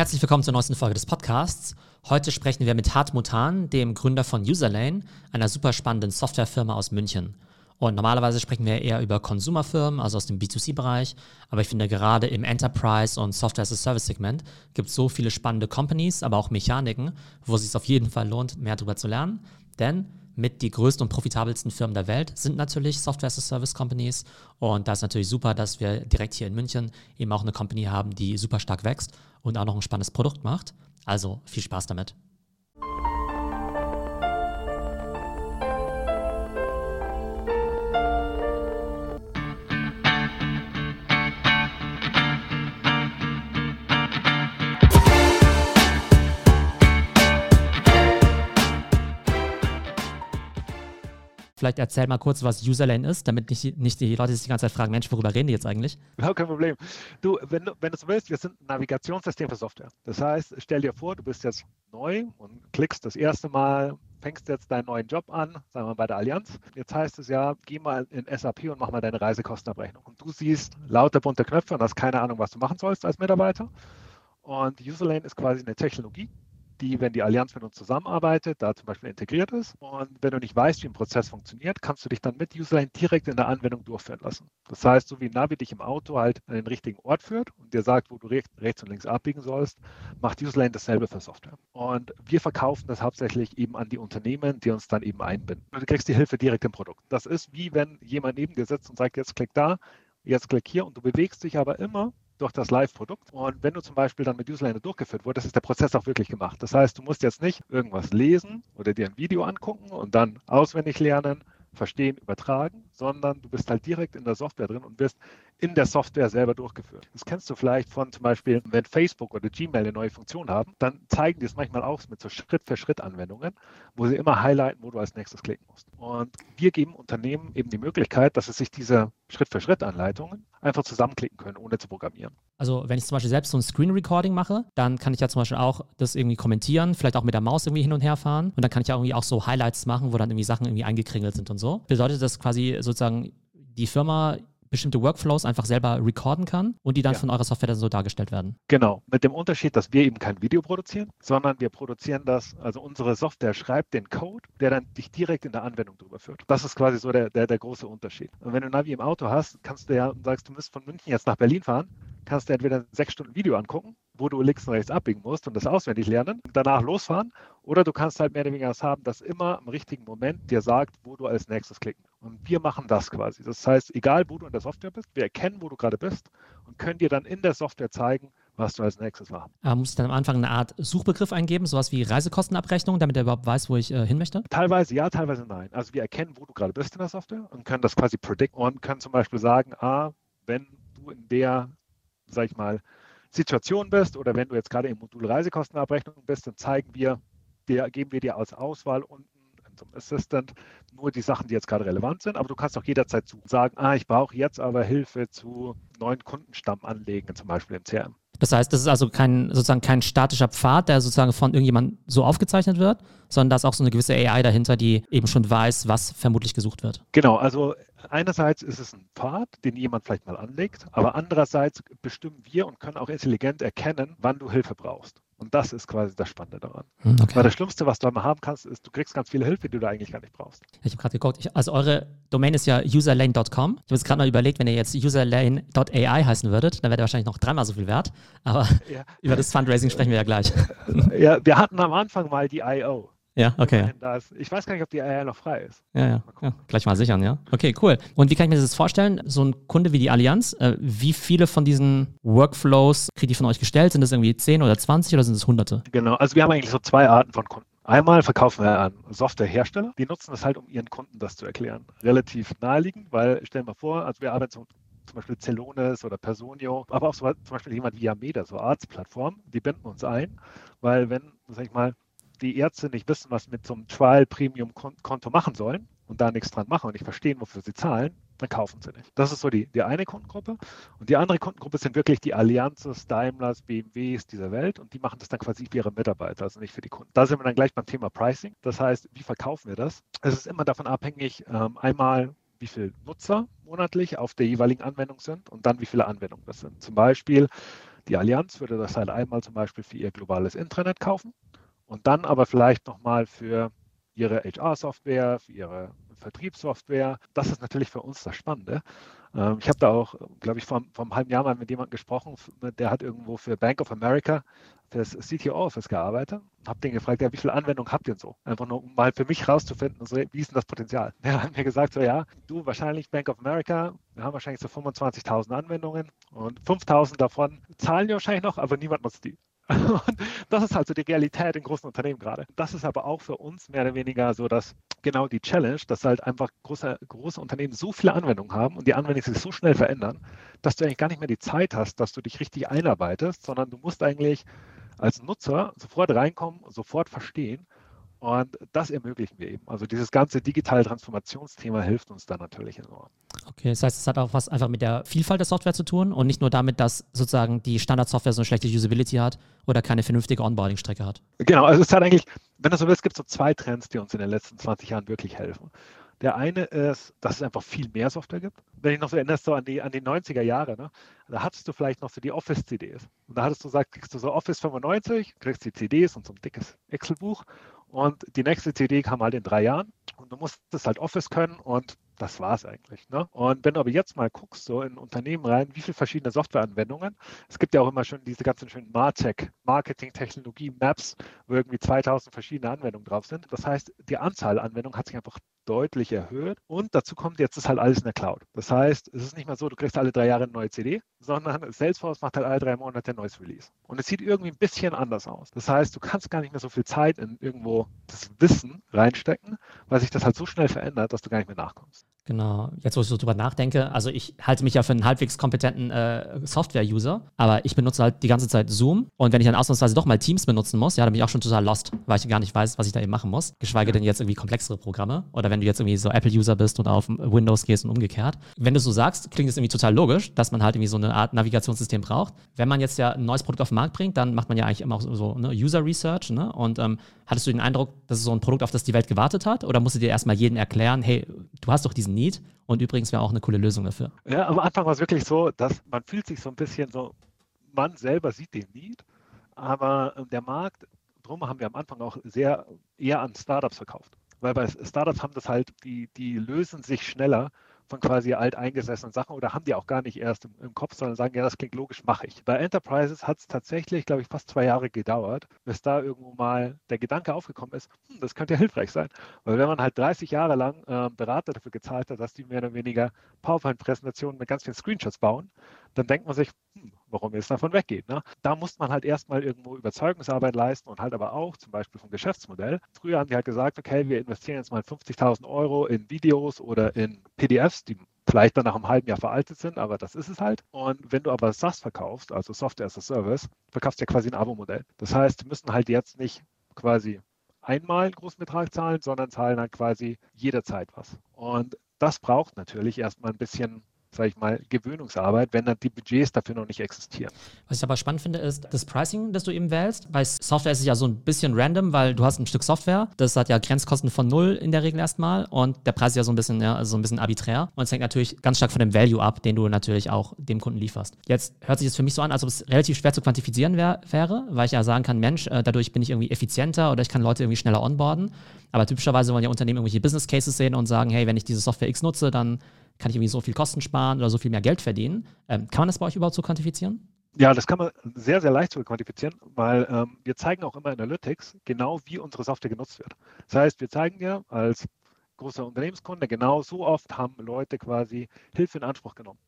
Herzlich willkommen zur neuesten Folge des Podcasts. Heute sprechen wir mit Hartmut Hahn, dem Gründer von Userlane, einer super spannenden Softwarefirma aus München. Und normalerweise sprechen wir eher über Konsumerfirmen, also aus dem B2C-Bereich. Aber ich finde, gerade im Enterprise- und Software-as-a-Service-Segment gibt es so viele spannende Companies, aber auch Mechaniken, wo es sich auf jeden Fall lohnt, mehr darüber zu lernen. Denn mit die größten und profitabelsten Firmen der Welt sind natürlich Software-as-a-Service-Companies. Und da ist natürlich super, dass wir direkt hier in München eben auch eine Company haben, die super stark wächst und auch noch ein spannendes Produkt macht. Also viel Spaß damit. Vielleicht erzähl mal kurz, was Userlane ist, damit nicht, nicht die Leute sich die ganze Zeit fragen, Mensch, worüber reden die jetzt eigentlich? Ja, kein Problem. Du, wenn, du, wenn du so willst, wir sind ein Navigationssystem für Software. Das heißt, stell dir vor, du bist jetzt neu und klickst das erste Mal, fängst jetzt deinen neuen Job an, sagen wir mal bei der Allianz. Jetzt heißt es ja, geh mal in SAP und mach mal deine Reisekostenabrechnung. Und du siehst lauter bunte Knöpfe und hast keine Ahnung, was du machen sollst als Mitarbeiter. Und Userlane ist quasi eine Technologie, die, wenn die Allianz mit uns zusammenarbeitet, da zum Beispiel integriert ist. Und wenn du nicht weißt, wie ein Prozess funktioniert, kannst du dich dann mit Userline direkt in der Anwendung durchführen lassen. Das heißt, so wie Navi dich im Auto halt an den richtigen Ort führt und dir sagt, wo du rechts und links abbiegen sollst, macht Userline dasselbe für Software. Und wir verkaufen das hauptsächlich eben an die Unternehmen, die uns dann eben einbinden. Du kriegst die Hilfe direkt im Produkt. Das ist wie wenn jemand neben dir sitzt und sagt, jetzt klick da, jetzt klick hier und du bewegst dich aber immer durch das Live-Produkt. Und wenn du zum Beispiel dann mit Userliner durchgeführt wurdest, ist der Prozess auch wirklich gemacht. Das heißt, du musst jetzt nicht irgendwas lesen oder dir ein Video angucken und dann auswendig lernen, verstehen, übertragen, sondern du bist halt direkt in der Software drin und wirst in der Software selber durchgeführt. Das kennst du vielleicht von zum Beispiel, wenn Facebook oder Gmail eine neue Funktion haben, dann zeigen die es manchmal auch mit so Schritt-für-Schritt-Anwendungen, wo sie immer highlighten, wo du als nächstes klicken musst. Und wir geben Unternehmen eben die Möglichkeit, dass sie sich diese Schritt-für-Schritt-Anleitungen einfach zusammenklicken können, ohne zu programmieren. Also wenn ich zum Beispiel selbst so ein Screen Recording mache, dann kann ich ja zum Beispiel auch das irgendwie kommentieren, vielleicht auch mit der Maus irgendwie hin und her fahren und dann kann ich ja irgendwie auch so Highlights machen, wo dann irgendwie Sachen irgendwie eingekringelt sind und so. Bedeutet das quasi sozusagen, die Firma bestimmte Workflows einfach selber recorden kann und die dann ja. von eurer Software dann so dargestellt werden. Genau, mit dem Unterschied, dass wir eben kein Video produzieren, sondern wir produzieren das, also unsere Software schreibt den Code, der dann dich direkt in der Anwendung drüber führt. Das ist quasi so der, der, der große Unterschied. Und wenn du Navi im Auto hast, kannst du ja sagst, du musst von München jetzt nach Berlin fahren, kannst du entweder ein sechs Stunden Video angucken, wo du links und rechts abbiegen musst und das auswendig lernen, danach losfahren, oder du kannst halt mehr oder weniger das haben, das immer im richtigen Moment dir sagt, wo du als nächstes klicken. Und wir machen das quasi. Das heißt, egal wo du in der Software bist, wir erkennen, wo du gerade bist und können dir dann in der Software zeigen, was du als nächstes machen. Aber muss ich dann am Anfang eine Art Suchbegriff eingeben, sowas wie Reisekostenabrechnung, damit er überhaupt weiß, wo ich äh, hin möchte? Teilweise ja, teilweise nein. Also wir erkennen, wo du gerade bist in der Software und können das quasi predikten und können zum Beispiel sagen, ah, wenn du in der, sag ich mal, Situation bist oder wenn du jetzt gerade im Modul Reisekostenabrechnung bist, dann zeigen wir, dir, geben wir dir als Auswahl unten zum Assistant nur die Sachen, die jetzt gerade relevant sind, aber du kannst auch jederzeit zu sagen, ah, ich brauche jetzt aber Hilfe zu neuen Kundenstamm anlegen, zum Beispiel im CRM. Das heißt, das ist also kein, sozusagen kein statischer Pfad, der sozusagen von irgendjemandem so aufgezeichnet wird, sondern da ist auch so eine gewisse AI dahinter, die eben schon weiß, was vermutlich gesucht wird. Genau, also einerseits ist es ein Pfad, den jemand vielleicht mal anlegt, aber andererseits bestimmen wir und können auch intelligent erkennen, wann du Hilfe brauchst. Und das ist quasi das Spannende daran. Hm, okay. Weil das Schlimmste, was du einmal haben kannst, ist, du kriegst ganz viele Hilfe, die du eigentlich gar nicht brauchst. Ich habe gerade geguckt, ich, also eure Domain ist ja userlane.com. Ich habe jetzt gerade mal überlegt, wenn ihr jetzt userlane.ai heißen würdet, dann wäre der wahrscheinlich noch dreimal so viel wert. Aber ja. über das Fundraising sprechen wir ja gleich. Ja, wir hatten am Anfang mal die IO. Ja, okay. Ich weiß gar nicht, ob die IA noch frei ist. Ja, ja, ja. Gleich mal sichern, ja. Okay, cool. Und wie kann ich mir das vorstellen? So ein Kunde wie die Allianz, äh, wie viele von diesen Workflows kriegt die von euch gestellt? Sind das irgendwie 10 oder 20 oder sind es Hunderte? Genau, also wir haben eigentlich so zwei Arten von Kunden. Einmal verkaufen wir an Softwarehersteller. Die nutzen das halt, um ihren Kunden das zu erklären. Relativ naheliegend, weil stellen wir vor, also wir arbeiten zum, zum Beispiel Celonis oder Personio, aber auch so, zum Beispiel jemand wie Yameda, so Arztplattformen, die binden uns ein, weil wenn, sag ich mal, die Ärzte nicht wissen, was mit so einem Trial Premium Konto machen sollen und da nichts dran machen und nicht verstehen, wofür sie zahlen, dann kaufen sie nicht. Das ist so die, die eine Kundengruppe. Und die andere Kundengruppe sind wirklich die Allianzes, Daimlers, BMWs dieser Welt und die machen das dann quasi für ihre Mitarbeiter, also nicht für die Kunden. Da sind wir dann gleich beim Thema Pricing. Das heißt, wie verkaufen wir das? Es ist immer davon abhängig, ähm, einmal wie viele Nutzer monatlich auf der jeweiligen Anwendung sind und dann wie viele Anwendungen das sind. Zum Beispiel Die Allianz würde das halt einmal zum Beispiel für ihr globales Intranet kaufen und dann aber vielleicht nochmal für ihre HR-Software, für ihre Vertriebssoftware. Das ist natürlich für uns das Spannende. Ähm, ich habe da auch, glaube ich, vor, vor einem halben Jahr mal mit jemandem gesprochen, der hat irgendwo für Bank of America für das CTO Office gearbeitet und habe den gefragt, ja, wie viele Anwendungen habt ihr denn so? Einfach nur, um mal für mich rauszufinden, so, wie ist denn das Potenzial? Der hat mir gesagt, so ja, du wahrscheinlich Bank of America, wir haben wahrscheinlich so 25.000 Anwendungen und 5.000 davon zahlen wir wahrscheinlich noch, aber niemand nutzt die. Und das ist halt so die Realität in großen Unternehmen gerade. Das ist aber auch für uns mehr oder weniger so, dass genau die Challenge, dass halt einfach große, große Unternehmen so viele Anwendungen haben und die Anwendungen sich so schnell verändern, dass du eigentlich gar nicht mehr die Zeit hast, dass du dich richtig einarbeitest, sondern du musst eigentlich als Nutzer sofort reinkommen, sofort verstehen und das ermöglichen wir eben. Also dieses ganze digitale Transformationsthema hilft uns da natürlich enorm. Okay, das heißt, es hat auch was einfach mit der Vielfalt der Software zu tun und nicht nur damit, dass sozusagen die Standardsoftware so eine schlechte Usability hat oder keine vernünftige Onboarding-Strecke hat. Genau, also es hat eigentlich, wenn du so willst, gibt es so zwei Trends, die uns in den letzten 20 Jahren wirklich helfen. Der eine ist, dass es einfach viel mehr Software gibt. Wenn ich noch so erinnerst, so an die, an die 90er Jahre, ne? da hattest du vielleicht noch so die Office-CDs. Und da hattest du gesagt, kriegst du so Office 95, kriegst die CDs und so ein dickes Excel-Buch. Und die nächste CD kam halt in drei Jahren. Und du musstest halt Office können und das war es eigentlich. Ne? Und wenn du aber jetzt mal guckst, so in Unternehmen rein, wie viele verschiedene Softwareanwendungen, es gibt ja auch immer schon diese ganzen schönen MarTech, Marketing, Technologie, Maps, wo irgendwie 2000 verschiedene Anwendungen drauf sind. Das heißt, die Anzahl Anwendungen hat sich einfach deutlich erhöht. Und dazu kommt jetzt ist halt alles in der Cloud. Das heißt, es ist nicht mehr so, du kriegst alle drei Jahre eine neue CD, sondern Salesforce macht halt alle drei Monate ein neues Release. Und es sieht irgendwie ein bisschen anders aus. Das heißt, du kannst gar nicht mehr so viel Zeit in irgendwo das Wissen reinstecken, weil sich das halt so schnell verändert, dass du gar nicht mehr nachkommst. Genau, jetzt wo ich so drüber nachdenke, also ich halte mich ja für einen halbwegs kompetenten äh, Software-User, aber ich benutze halt die ganze Zeit Zoom und wenn ich dann ausnahmsweise doch mal Teams benutzen muss, ja, dann bin ich auch schon total lost, weil ich gar nicht weiß, was ich da eben machen muss, geschweige denn jetzt irgendwie komplexere Programme oder wenn du jetzt irgendwie so Apple-User bist und auf Windows gehst und umgekehrt. Wenn du so sagst, klingt es irgendwie total logisch, dass man halt irgendwie so eine Art Navigationssystem braucht. Wenn man jetzt ja ein neues Produkt auf den Markt bringt, dann macht man ja eigentlich immer auch so, so ne, User-Research ne? und ähm, hattest du den Eindruck, dass es so ein Produkt, auf das die Welt gewartet hat oder musst du dir erstmal jeden erklären, hey, du hast doch diesen Need und übrigens wäre auch eine coole Lösung dafür. Ja, am Anfang war es wirklich so, dass man fühlt sich so ein bisschen so, man selber sieht den Need, aber ähm, der Markt, drum haben wir am Anfang auch sehr eher an Startups verkauft. Weil bei Startups haben das halt, die, die lösen sich schneller von quasi alteingesessenen Sachen oder haben die auch gar nicht erst im, im Kopf, sondern sagen, ja, das klingt logisch, mache ich. Bei Enterprises hat es tatsächlich, glaube ich, fast zwei Jahre gedauert, bis da irgendwo mal der Gedanke aufgekommen ist, hm, das könnte ja hilfreich sein. Weil wenn man halt 30 Jahre lang äh, Berater dafür gezahlt hat, dass die mehr oder weniger PowerPoint-Präsentationen mit ganz vielen Screenshots bauen, dann denkt man sich, hm, warum jetzt davon weggehen? Ne? Da muss man halt erstmal irgendwo Überzeugungsarbeit leisten und halt aber auch zum Beispiel vom Geschäftsmodell. Früher haben die halt gesagt, okay, wir investieren jetzt mal 50.000 Euro in Videos oder in PDFs, die vielleicht dann nach einem halben Jahr veraltet sind, aber das ist es halt. Und wenn du aber SaaS verkaufst, also Software as a Service, verkaufst du ja quasi ein Abo-Modell. Das heißt, die müssen halt jetzt nicht quasi einmal einen großen Betrag zahlen, sondern zahlen dann quasi jederzeit was. Und das braucht natürlich erstmal ein bisschen sage ich mal, Gewöhnungsarbeit, wenn dann die Budgets dafür noch nicht existieren. Was ich aber spannend finde, ist das Pricing, das du eben wählst. Bei Software ist es ja so ein bisschen random, weil du hast ein Stück Software, das hat ja Grenzkosten von null in der Regel erstmal und der Preis ist ja so ein bisschen, ja, so ein bisschen arbiträr und es hängt natürlich ganz stark von dem Value ab, den du natürlich auch dem Kunden lieferst. Jetzt hört sich das für mich so an, als ob es relativ schwer zu quantifizieren wär, wäre, weil ich ja sagen kann, Mensch, äh, dadurch bin ich irgendwie effizienter oder ich kann Leute irgendwie schneller onboarden. Aber typischerweise wollen ja Unternehmen irgendwelche Business Cases sehen und sagen, hey, wenn ich diese Software X nutze, dann kann ich irgendwie so viel Kosten sparen oder so viel mehr Geld verdienen. Ähm, kann man das bei euch überhaupt so quantifizieren? Ja, das kann man sehr, sehr leicht so quantifizieren, weil ähm, wir zeigen auch immer in Analytics genau, wie unsere Software genutzt wird. Das heißt, wir zeigen dir als großer Unternehmenskunde genau so oft haben Leute quasi Hilfe in Anspruch genommen.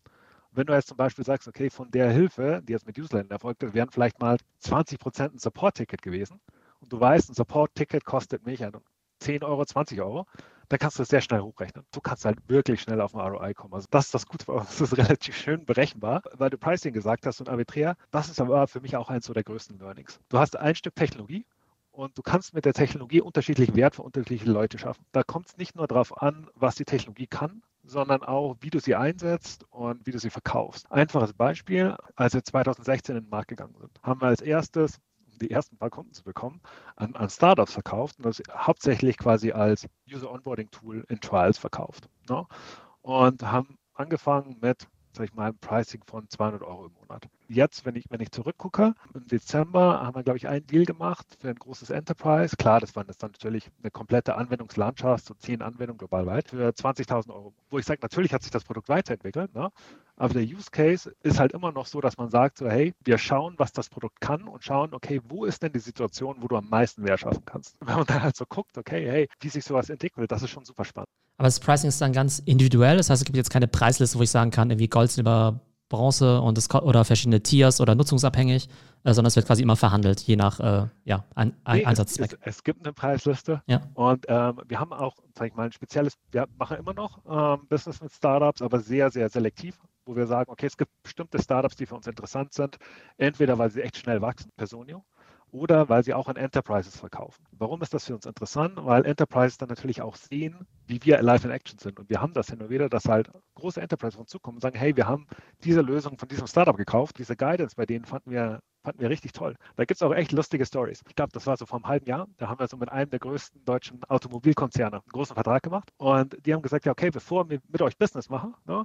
wenn du jetzt zum Beispiel sagst, okay, von der Hilfe, die jetzt mit Userland erfolgt ist, wären vielleicht mal 20 Prozent ein Support-Ticket gewesen und du weißt, ein Support-Ticket kostet mich 10 Euro, 20 Euro, dann kannst du es sehr schnell hochrechnen. Du kannst halt wirklich schnell auf ein ROI kommen. Also das ist das Gute, das ist relativ schön berechenbar, weil du Pricing gesagt hast und arbiträr. Das ist aber für mich auch eins der größten Learnings. Du hast ein Stück Technologie und du kannst mit der Technologie unterschiedlichen Wert für unterschiedliche Leute schaffen. Da kommt es nicht nur darauf an, was die Technologie kann, sondern auch, wie du sie einsetzt und wie du sie verkaufst. Einfaches Beispiel, als wir 2016 in den Markt gegangen sind, haben wir als erstes die ersten paar Kunden zu bekommen, an, an Startups verkauft und das hauptsächlich quasi als User Onboarding Tool in Trials verkauft. Ne? Und haben angefangen mit sag ich mal, ein Pricing von 200 Euro im Monat. Jetzt, wenn ich, wenn ich zurückgucke, im Dezember haben wir, glaube ich, einen Deal gemacht für ein großes Enterprise. Klar, das war das dann natürlich eine komplette Anwendungslandschaft, so zehn Anwendungen global für 20.000 Euro. Wo ich sage, natürlich hat sich das Produkt weiterentwickelt, ne? aber der Use Case ist halt immer noch so, dass man sagt, so, hey, wir schauen, was das Produkt kann und schauen, okay, wo ist denn die Situation, wo du am meisten Wert schaffen kannst. Wenn man dann halt so guckt, okay, hey, wie sich sowas entwickelt, das ist schon super spannend. Aber das Pricing ist dann ganz individuell, das heißt, es gibt jetzt keine Preisliste, wo ich sagen kann, irgendwie Gold, Silber, Bronze und das, oder verschiedene Tiers oder nutzungsabhängig, äh, sondern es wird quasi immer verhandelt, je nach äh, ja, ein, ein nee, Einsatzzweck. Es, es, es, gibt eine Preisliste ja. und ähm, wir haben auch, sag ich mal, ein spezielles, wir machen immer noch ähm, Business mit Startups, aber sehr, sehr selektiv, wo wir sagen, okay, es gibt bestimmte Startups, die für uns interessant sind, entweder weil sie echt schnell wachsen, Personio, oder weil sie auch an Enterprises verkaufen. Warum ist das für uns interessant? Weil Enterprises dann natürlich auch sehen, wie wir live in Action sind. Und wir haben das hin und wieder, dass halt große Enterprises von zukommen und sagen, hey, wir haben diese Lösung von diesem Startup gekauft, diese Guidance bei denen fanden wir, fanden wir richtig toll. Da gibt es auch echt lustige Stories. Ich glaube, das war so vor einem halben Jahr. Da haben wir so mit einem der größten deutschen Automobilkonzerne einen großen Vertrag gemacht. Und die haben gesagt, ja, okay, bevor wir mit euch Business machen, ne,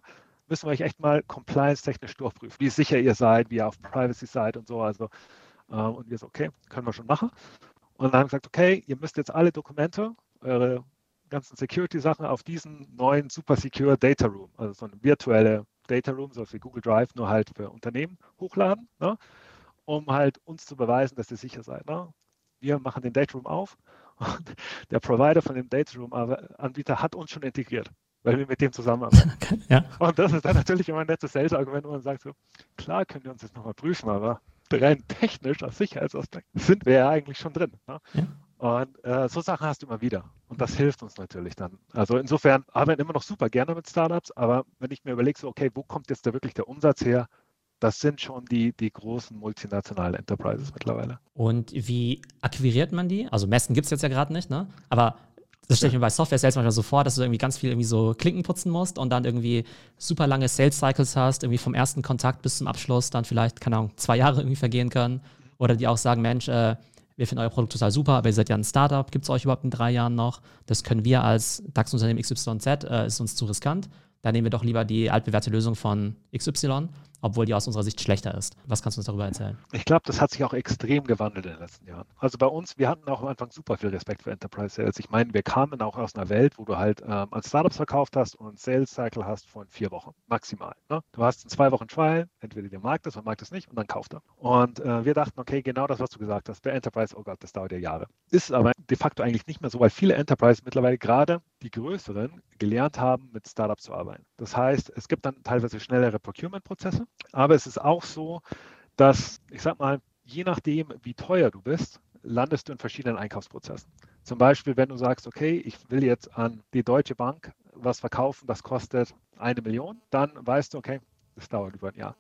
müssen wir euch echt mal compliance-technisch durchprüfen, wie sicher ihr seid, wie ihr auf Privacy seid und so. Also und wir so, okay, können wir schon machen. Und dann haben wir gesagt, okay, ihr müsst jetzt alle Dokumente, eure ganzen Security-Sachen auf diesen neuen Super Secure Data Room, also so eine virtuelle Data Room, so wie Google Drive, nur halt für Unternehmen hochladen, ne? um halt uns zu beweisen, dass ihr sicher seid. Ne? Wir machen den Data Room auf und der Provider von dem Data Room Anbieter hat uns schon integriert, weil wir mit dem zusammenarbeiten. ja. Und das ist dann natürlich immer ein nettes Sales-Argument, wo man sagt so, klar können wir uns jetzt nochmal prüfen, aber rein technisch aus Sicherheitsaspekt sind wir ja eigentlich schon drin. Ne? Ja. Und äh, so Sachen hast du immer wieder. Und das hilft uns natürlich dann. Also insofern arbeiten wir immer noch super gerne mit Startups, aber wenn ich mir überlege, so, okay, wo kommt jetzt da wirklich der Umsatz her? Das sind schon die, die großen multinationalen Enterprises mittlerweile. Und wie akquiriert man die? Also Messen gibt es jetzt ja gerade nicht, ne? Aber das stelle ich mir bei Software Sales manchmal so vor, dass du irgendwie ganz viel irgendwie so Klinken putzen musst und dann irgendwie super lange Sales Cycles hast, irgendwie vom ersten Kontakt bis zum Abschluss dann vielleicht, keine Ahnung, zwei Jahre irgendwie vergehen können. Oder die auch sagen, Mensch, äh, wir finden euer Produkt total super, aber ihr seid ja ein Startup, gibt es euch überhaupt in drei Jahren noch? Das können wir als DAX-Unternehmen XYZ, äh, ist uns zu riskant. Da nehmen wir doch lieber die altbewährte Lösung von XY obwohl die aus unserer Sicht schlechter ist. Was kannst du uns darüber erzählen? Ich glaube, das hat sich auch extrem gewandelt in den letzten Jahren. Also bei uns, wir hatten auch am Anfang super viel Respekt für Enterprise Sales. Ich meine, wir kamen auch aus einer Welt, wo du halt ähm, als Startups verkauft hast und einen Sales Cycle hast von vier Wochen maximal. Ne? Du hast in zwei Wochen Trial, entweder der Markt ist oder Markt ist nicht und dann kauft er. Und äh, wir dachten, okay, genau das, was du gesagt hast, bei Enterprise, oh Gott, das dauert ja Jahre. Ist aber de facto eigentlich nicht mehr so, weil viele Enterprise mittlerweile gerade die größeren gelernt haben, mit Startups zu arbeiten. Das heißt, es gibt dann teilweise schnellere Procurement-Prozesse, aber es ist auch so, dass, ich sag mal, je nachdem, wie teuer du bist, landest du in verschiedenen Einkaufsprozessen. Zum Beispiel, wenn du sagst, okay, ich will jetzt an die Deutsche Bank was verkaufen, das kostet eine Million, dann weißt du, okay, das dauert über ein Jahr.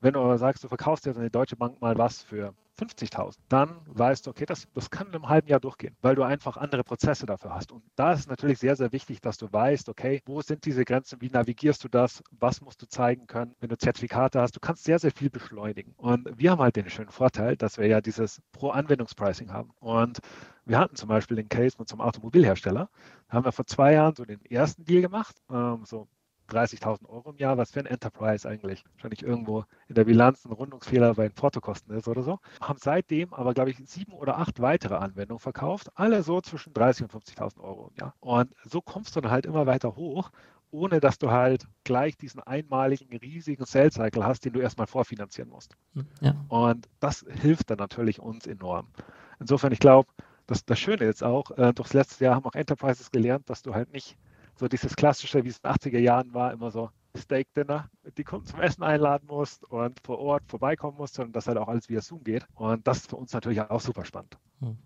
Wenn du aber sagst, du verkaufst jetzt an die Deutsche Bank mal was für 50.000, dann weißt du, okay, das, das kann in einem halben Jahr durchgehen, weil du einfach andere Prozesse dafür hast. Und da ist natürlich sehr, sehr wichtig, dass du weißt, okay, wo sind diese Grenzen, wie navigierst du das, was musst du zeigen können, wenn du Zertifikate hast. Du kannst sehr, sehr viel beschleunigen. Und wir haben halt den schönen Vorteil, dass wir ja dieses Pro-Anwendungspricing haben. Und wir hatten zum Beispiel den Case mit so Automobilhersteller. Da haben wir vor zwei Jahren so den ersten Deal gemacht, ähm, so 30.000 Euro im Jahr, was für ein Enterprise eigentlich wahrscheinlich irgendwo in der Bilanz ein Rundungsfehler bei den Portokosten ist oder so. Haben seitdem aber, glaube ich, sieben oder acht weitere Anwendungen verkauft, alle so zwischen 30.000 und 50.000 Euro im Jahr. Und so kommst du dann halt immer weiter hoch, ohne dass du halt gleich diesen einmaligen riesigen Sales Cycle hast, den du erstmal vorfinanzieren musst. Ja. Und das hilft dann natürlich uns enorm. Insofern, ich glaube, das, das Schöne ist auch, äh, durchs letzte Jahr haben auch Enterprises gelernt, dass du halt nicht so dieses klassische, wie es in den 80er Jahren war, immer so Steak Dinner, die Kunden zum Essen einladen musst und vor Ort vorbeikommen musst, sondern dass halt auch alles via Zoom geht. Und das ist für uns natürlich auch super spannend. Hm.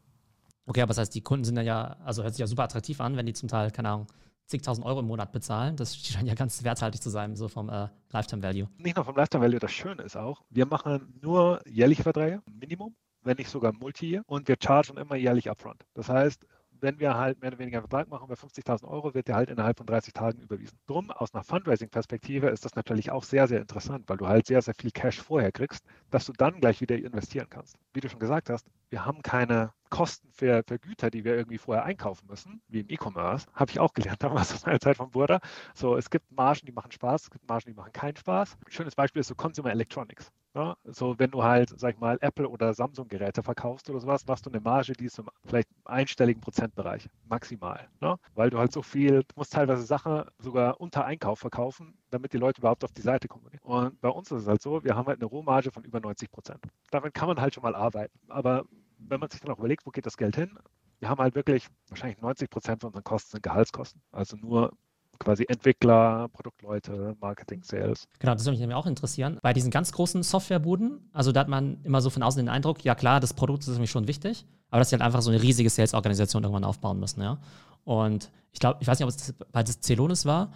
Okay, aber das heißt, die Kunden sind dann ja, also hört sich ja super attraktiv an, wenn die zum Teil, keine Ahnung, zigtausend Euro im Monat bezahlen. Das scheint ja ganz werthaltig zu sein, so vom äh, Lifetime Value. Nicht nur vom Lifetime Value, das Schöne ist auch, wir machen nur jährliche Verträge, Minimum, wenn nicht sogar Multi-Year und wir chargen immer jährlich upfront. Das heißt, wenn wir halt mehr oder weniger einen Vertrag machen bei 50.000 Euro, wird der halt innerhalb von 30 Tagen überwiesen. Drum, aus einer Fundraising-Perspektive ist das natürlich auch sehr, sehr interessant, weil du halt sehr, sehr viel Cash vorher kriegst, dass du dann gleich wieder investieren kannst. Wie du schon gesagt hast, wir haben keine Kosten für, für Güter, die wir irgendwie vorher einkaufen müssen, wie im E-Commerce. Habe ich auch gelernt damals aus meiner Zeit von Burda. So, es gibt Margen, die machen Spaß, es gibt Margen, die machen keinen Spaß. Ein schönes Beispiel ist so Consumer Electronics. Ja, so, wenn du halt, sag ich mal, Apple oder Samsung-Geräte verkaufst oder sowas, machst du eine Marge, die ist im vielleicht einstelligen Prozentbereich, maximal. Ne? Weil du halt so viel, du musst teilweise Sachen sogar unter Einkauf verkaufen, damit die Leute überhaupt auf die Seite kommen. Und bei uns ist es halt so, wir haben halt eine Rohmarge von über 90 Prozent. Damit kann man halt schon mal arbeiten. Aber wenn man sich dann auch überlegt, wo geht das Geld hin? Wir haben halt wirklich wahrscheinlich 90 Prozent von unseren Kosten sind Gehaltskosten. Also nur quasi Entwickler, Produktleute, Marketing, Sales. Genau, das würde mich auch interessieren. Bei diesen ganz großen Softwarebuden, also da hat man immer so von außen den Eindruck, ja klar, das Produkt ist nämlich schon wichtig, aber dass sie halt einfach so eine riesige Sales-Organisation irgendwann aufbauen müssen, ja. Und ich glaube, ich weiß nicht, ob es bei Celonis war,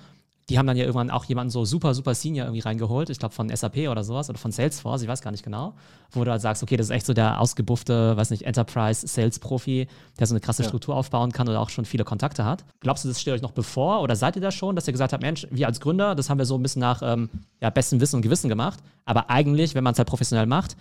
die haben dann ja irgendwann auch jemanden so super, super Senior irgendwie reingeholt, ich glaube von SAP oder sowas oder von Salesforce, ich weiß gar nicht genau, wo du halt sagst, okay, das ist echt so der ausgebuffte, weiß nicht, Enterprise-Sales-Profi, der so eine krasse ja. Struktur aufbauen kann oder auch schon viele Kontakte hat. Glaubst du, das steht euch noch bevor oder seid ihr da schon, dass ihr gesagt habt, Mensch, wir als Gründer, das haben wir so ein bisschen nach ähm, ja, bestem Wissen und Gewissen gemacht, aber eigentlich, wenn man es halt professionell macht,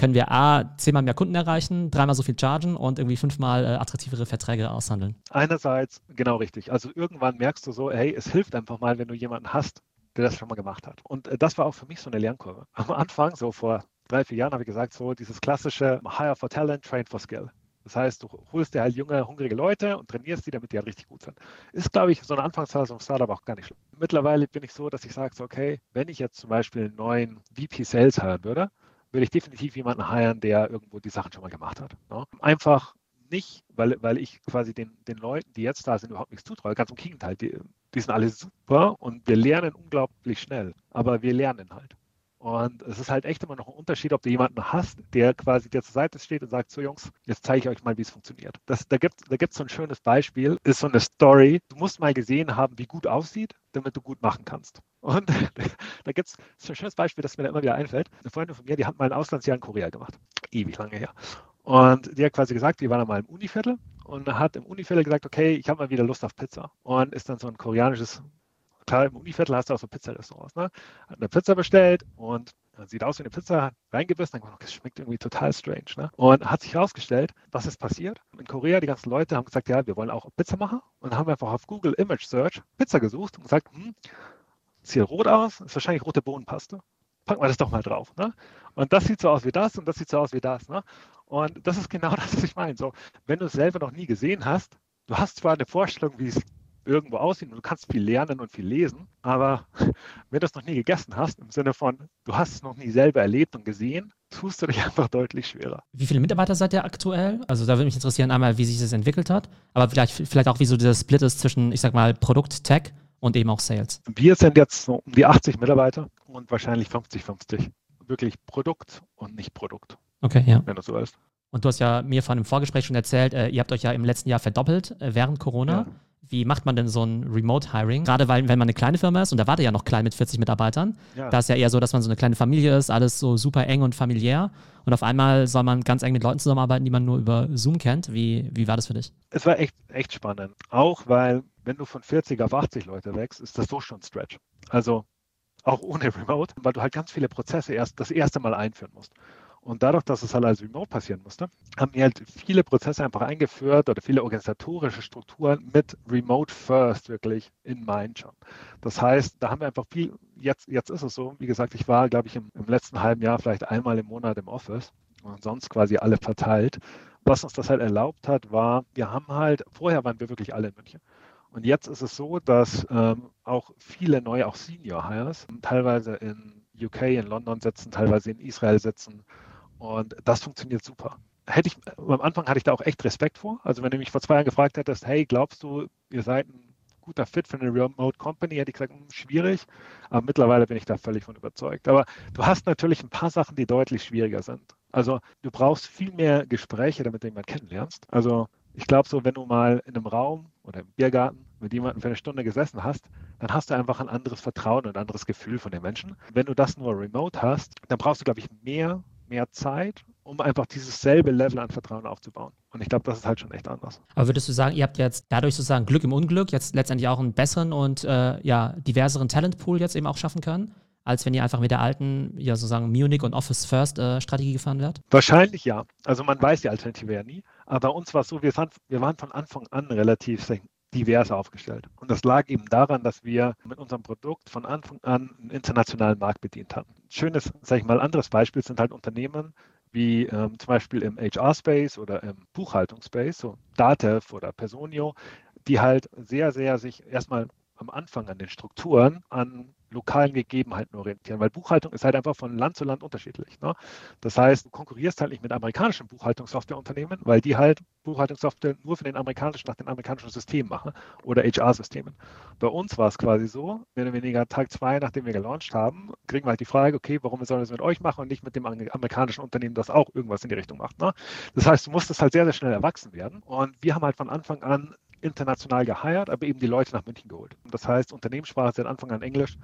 können wir A, zehnmal mehr Kunden erreichen, dreimal so viel chargen und irgendwie fünfmal äh, attraktivere Verträge aushandeln. Einerseits, genau richtig. Also irgendwann merkst du so, hey, es hilft einfach mal, wenn du jemanden hast, der das schon mal gemacht hat. Und äh, das war auch für mich so eine Lernkurve. Am Anfang, so vor drei, vier Jahren, habe ich gesagt, so dieses klassische Hire for Talent, Train for Skill. Das heißt, du holst dir halt junge, hungrige Leute und trainierst die, damit die halt richtig gut sind. Ist, glaube ich, so eine Anfangsphase vom Startup auch gar nicht schlimm. Mittlerweile bin ich so, dass ich sage, so, okay, wenn ich jetzt zum Beispiel einen neuen VP Sales hören würde, würde ich definitiv jemanden heiren, der irgendwo die Sachen schon mal gemacht hat. Ne? Einfach nicht, weil, weil ich quasi den, den Leuten, die jetzt da sind, überhaupt nichts zutraue. Ganz im Gegenteil, die, die sind alle super und wir lernen unglaublich schnell. Aber wir lernen halt. Und es ist halt echt immer noch ein Unterschied, ob du jemanden hast, der quasi dir zur Seite steht und sagt, so Jungs, jetzt zeige ich euch mal, wie es funktioniert. Das, da gibt es da gibt's so ein schönes Beispiel, ist so eine Story. Du musst mal gesehen haben, wie gut aussieht, damit du gut machen kannst. Und da gibt es ein schönes Beispiel, das mir da immer wieder einfällt. Eine Freundin von mir, die hat mal ein Auslandsjahr in Korea gemacht. Ewig lange her. Und die hat quasi gesagt, die war dann mal im Univiertel und hat im Univiertel gesagt, okay, ich habe mal wieder Lust auf Pizza. Und ist dann so ein koreanisches klar, im Univiertel hast du auch so Pizzarestaurants. Ne? Hat eine Pizza bestellt und sieht aus wie eine Pizza, reingebissen, dann das schmeckt irgendwie total strange. Ne? Und hat sich herausgestellt, was ist passiert? In Korea, die ganzen Leute haben gesagt, ja, wir wollen auch Pizza machen und haben einfach auf Google Image Search Pizza gesucht und gesagt, hm, sieht rot aus, ist wahrscheinlich rote Bohnenpaste. Packen wir das doch mal drauf. Ne? Und das sieht so aus wie das und das sieht so aus wie das. Ne? Und das ist genau das, was ich meine. So, wenn du es selber noch nie gesehen hast, du hast zwar eine Vorstellung, wie es irgendwo aussehen und du kannst viel lernen und viel lesen, aber wenn du es noch nie gegessen hast, im Sinne von, du hast es noch nie selber erlebt und gesehen, tust du dich einfach deutlich schwerer. Wie viele Mitarbeiter seid ihr aktuell? Also da würde mich interessieren einmal, wie sich das entwickelt hat, aber vielleicht, vielleicht auch, wie so dieser Split ist zwischen, ich sag mal, Produkt, Tech und eben auch Sales. Wir sind jetzt so um die 80 Mitarbeiter und wahrscheinlich 50-50. Wirklich Produkt und nicht Produkt. Okay, ja. Wenn du so weißt. Und du hast ja mir von einem Vorgespräch schon erzählt, äh, ihr habt euch ja im letzten Jahr verdoppelt äh, während Corona. Ja. Wie macht man denn so ein Remote-Hiring? Gerade weil, wenn man eine kleine Firma ist, und da war der ja noch klein mit 40 Mitarbeitern, ja. da ist ja eher so, dass man so eine kleine Familie ist, alles so super eng und familiär. Und auf einmal soll man ganz eng mit Leuten zusammenarbeiten, die man nur über Zoom kennt. Wie, wie war das für dich? Es war echt, echt spannend. Auch weil, wenn du von 40 auf 80 Leute wächst, ist das so schon Stretch. Also auch ohne Remote, weil du halt ganz viele Prozesse erst das erste Mal einführen musst. Und dadurch, dass es halt als Remote passieren musste, haben wir halt viele Prozesse einfach eingeführt oder viele organisatorische Strukturen mit Remote First wirklich in Mind schon. Das heißt, da haben wir einfach viel, jetzt, jetzt ist es so, wie gesagt, ich war, glaube ich, im, im letzten halben Jahr vielleicht einmal im Monat im Office und sonst quasi alle verteilt. Was uns das halt erlaubt hat, war, wir haben halt, vorher waren wir wirklich alle in München. Und jetzt ist es so, dass ähm, auch viele neue, auch Senior Hires, teilweise in UK, in London sitzen, teilweise in Israel sitzen, und das funktioniert super. Hätte ich, am Anfang hatte ich da auch echt Respekt vor. Also wenn du mich vor zwei Jahren gefragt hättest, hey, glaubst du, ihr seid ein guter Fit für eine Remote Company, hätte ich gesagt, hm, schwierig. Aber mittlerweile bin ich da völlig von überzeugt. Aber du hast natürlich ein paar Sachen, die deutlich schwieriger sind. Also du brauchst viel mehr Gespräche, damit du jemanden kennenlernst. Also ich glaube so, wenn du mal in einem Raum oder im Biergarten mit jemandem für eine Stunde gesessen hast, dann hast du einfach ein anderes Vertrauen und ein anderes Gefühl von den Menschen. Wenn du das nur remote hast, dann brauchst du, glaube ich, mehr mehr Zeit, um einfach dieses selbe Level an Vertrauen aufzubauen. Und ich glaube, das ist halt schon echt anders. Aber würdest du sagen, ihr habt jetzt dadurch sozusagen Glück im Unglück jetzt letztendlich auch einen besseren und äh, ja, diverseren Talentpool jetzt eben auch schaffen können? als wenn ihr einfach mit der alten, ja sozusagen Munich und Office First äh, Strategie gefahren wärt? Wahrscheinlich ja. Also man weiß die Alternative ja nie. Aber bei uns war es so, wir, fand, wir waren von Anfang an relativ divers aufgestellt. Und das lag eben daran, dass wir mit unserem Produkt von Anfang an einen internationalen Markt bedient haben. Schönes, sage ich mal, anderes Beispiel sind halt Unternehmen, wie ähm, zum Beispiel im HR-Space oder im Buchhaltungsspace, so Datev oder Personio, die halt sehr, sehr sich erstmal am Anfang an den Strukturen an lokalen Gegebenheiten orientieren, weil Buchhaltung ist halt einfach von Land zu Land unterschiedlich. Ne? Das heißt, du konkurrierst halt nicht mit amerikanischen Buchhaltungssoftwareunternehmen, weil die halt Buchhaltungssoftware nur für den amerikanischen, nach den amerikanischen Systemen machen oder HR-Systemen. Bei uns war es quasi so, mehr oder weniger Tag zwei, nachdem wir gelauncht haben, kriegen wir halt die Frage, okay, warum sollen wir das mit euch machen und nicht mit dem amerikanischen Unternehmen, das auch irgendwas in die Richtung macht. Ne? Das heißt, du musstest halt sehr, sehr schnell erwachsen werden und wir haben halt von Anfang an international geheiert, aber eben die Leute nach München geholt. Das heißt, Unternehmenssprache seit Anfang an Englisch.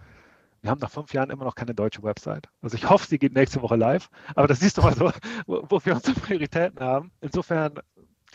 Wir haben nach fünf Jahren immer noch keine deutsche Website. Also ich hoffe, sie geht nächste Woche live. Aber das siehst du mal so, wo, wo wir unsere Prioritäten haben. Insofern,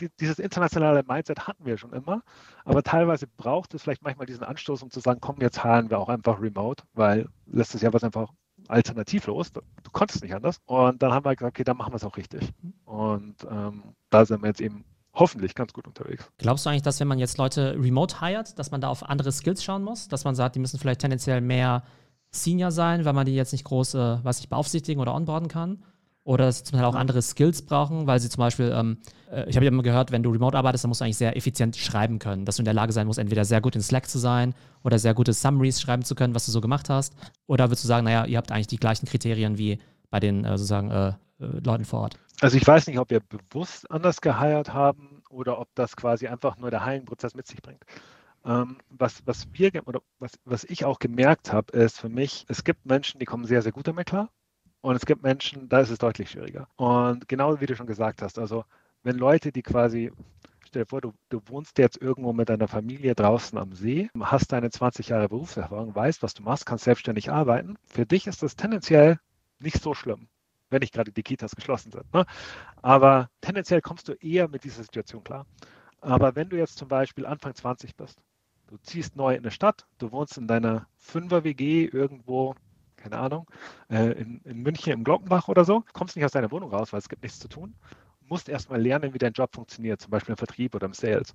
die, dieses internationale Mindset hatten wir schon immer. Aber teilweise braucht es vielleicht manchmal diesen Anstoß, um zu sagen, komm, jetzt heilen wir auch einfach remote, weil letztes Jahr war es einfach alternativlos. Du konntest nicht anders. Und dann haben wir gesagt, okay, dann machen wir es auch richtig. Und ähm, da sind wir jetzt eben hoffentlich ganz gut unterwegs. Glaubst du eigentlich, dass wenn man jetzt Leute remote hired, dass man da auf andere Skills schauen muss? Dass man sagt, die müssen vielleicht tendenziell mehr Senior sein, weil man die jetzt nicht groß, äh, was ich beaufsichtigen oder onboarden kann? Oder dass sie zum Teil auch andere Skills brauchen, weil sie zum Beispiel, ähm, äh, ich habe ja immer gehört, wenn du remote arbeitest, dann musst du eigentlich sehr effizient schreiben können. Dass du in der Lage sein musst, entweder sehr gut in Slack zu sein oder sehr gute Summaries schreiben zu können, was du so gemacht hast. Oder würdest du sagen, naja, ihr habt eigentlich die gleichen Kriterien wie bei den äh, sozusagen äh, äh Leuten vor Ort? Also ich weiß nicht, ob wir bewusst anders geheiert haben oder ob das quasi einfach nur der Heilenprozess mit sich bringt. Ähm, was, was wir oder was, was ich auch gemerkt habe, ist für mich, es gibt Menschen, die kommen sehr, sehr gut damit klar. Und es gibt Menschen, da ist es deutlich schwieriger. Und genau wie du schon gesagt hast, also wenn Leute, die quasi, stell dir vor, du, du wohnst jetzt irgendwo mit deiner Familie draußen am See, hast deine 20 Jahre Berufserfahrung, weißt, was du machst, kannst selbstständig arbeiten. Für dich ist das tendenziell nicht so schlimm wenn nicht gerade die Kitas geschlossen sind. Ne? Aber tendenziell kommst du eher mit dieser Situation klar. Aber wenn du jetzt zum Beispiel Anfang 20 bist, du ziehst neu in eine Stadt, du wohnst in deiner Fünfer-WG irgendwo, keine Ahnung, äh, in, in München im Glockenbach oder so, kommst nicht aus deiner Wohnung raus, weil es gibt nichts zu tun, musst erstmal lernen, wie dein Job funktioniert, zum Beispiel im Vertrieb oder im Sales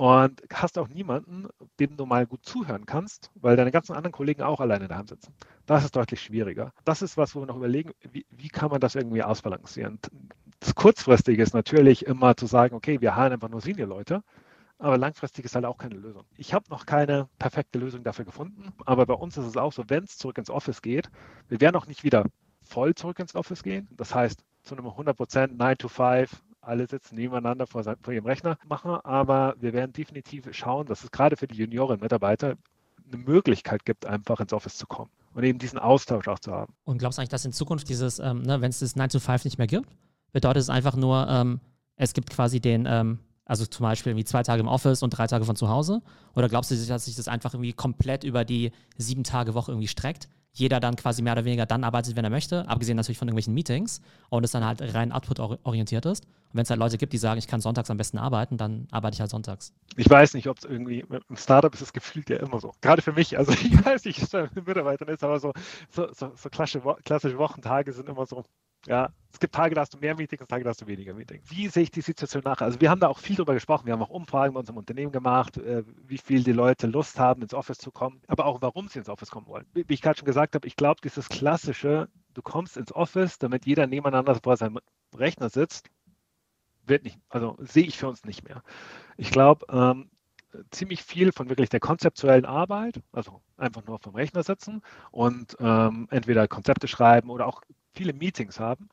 und hast auch niemanden, dem du mal gut zuhören kannst, weil deine ganzen anderen Kollegen auch alleine da sitzen. Das ist deutlich schwieriger. Das ist was, wo wir noch überlegen, wie, wie kann man das irgendwie ausbalancieren. Das Kurzfristige ist natürlich immer zu sagen, okay, wir haben einfach nur Senior-Leute, aber langfristig ist halt auch keine Lösung. Ich habe noch keine perfekte Lösung dafür gefunden, aber bei uns ist es auch so, wenn es zurück ins Office geht, wir werden auch nicht wieder voll zurück ins Office gehen. Das heißt, zu einem 100% 9 to 5 alle sitzen nebeneinander vor, vor ihrem Rechner machen, aber wir werden definitiv schauen, dass es gerade für die Junioren-Mitarbeiter eine Möglichkeit gibt, einfach ins Office zu kommen und eben diesen Austausch auch zu haben. Und glaubst du eigentlich, dass in Zukunft dieses, ähm, ne, wenn es das 9 to 5 nicht mehr gibt, bedeutet es einfach nur, ähm, es gibt quasi den, ähm, also zum Beispiel irgendwie zwei Tage im Office und drei Tage von zu Hause? Oder glaubst du, dass sich das einfach irgendwie komplett über die sieben Tage Woche irgendwie streckt? Jeder dann quasi mehr oder weniger dann arbeitet, wenn er möchte, abgesehen natürlich von irgendwelchen Meetings und es dann halt rein output-orientiert ist. Und wenn es halt Leute gibt, die sagen, ich kann sonntags am besten arbeiten, dann arbeite ich halt sonntags. Ich weiß nicht, ob es irgendwie, im Startup ist es gefühlt ja immer so. Gerade für mich, also ich weiß nicht, wie es mit Mitarbeitern ist, aber so, so, so, so klassische, klassische Wochentage sind immer so, ja, es gibt Tage, da hast du mehr Meetings, Tage, da hast du weniger Meetings. Wie sehe ich die Situation nach? Also wir haben da auch viel drüber gesprochen. Wir haben auch Umfragen bei unserem Unternehmen gemacht, äh, wie viel die Leute Lust haben, ins Office zu kommen, aber auch warum sie ins Office kommen wollen. Wie ich gerade schon gesagt habe, ich glaube, dieses klassische, du kommst ins Office, damit jeder nebeneinander vor seinem Rechner sitzt, wird nicht, also sehe ich für uns nicht mehr. Ich glaube, ähm, ziemlich viel von wirklich der konzeptuellen Arbeit, also einfach nur vom Rechner sitzen und ähm, entweder Konzepte schreiben oder auch viele Meetings haben,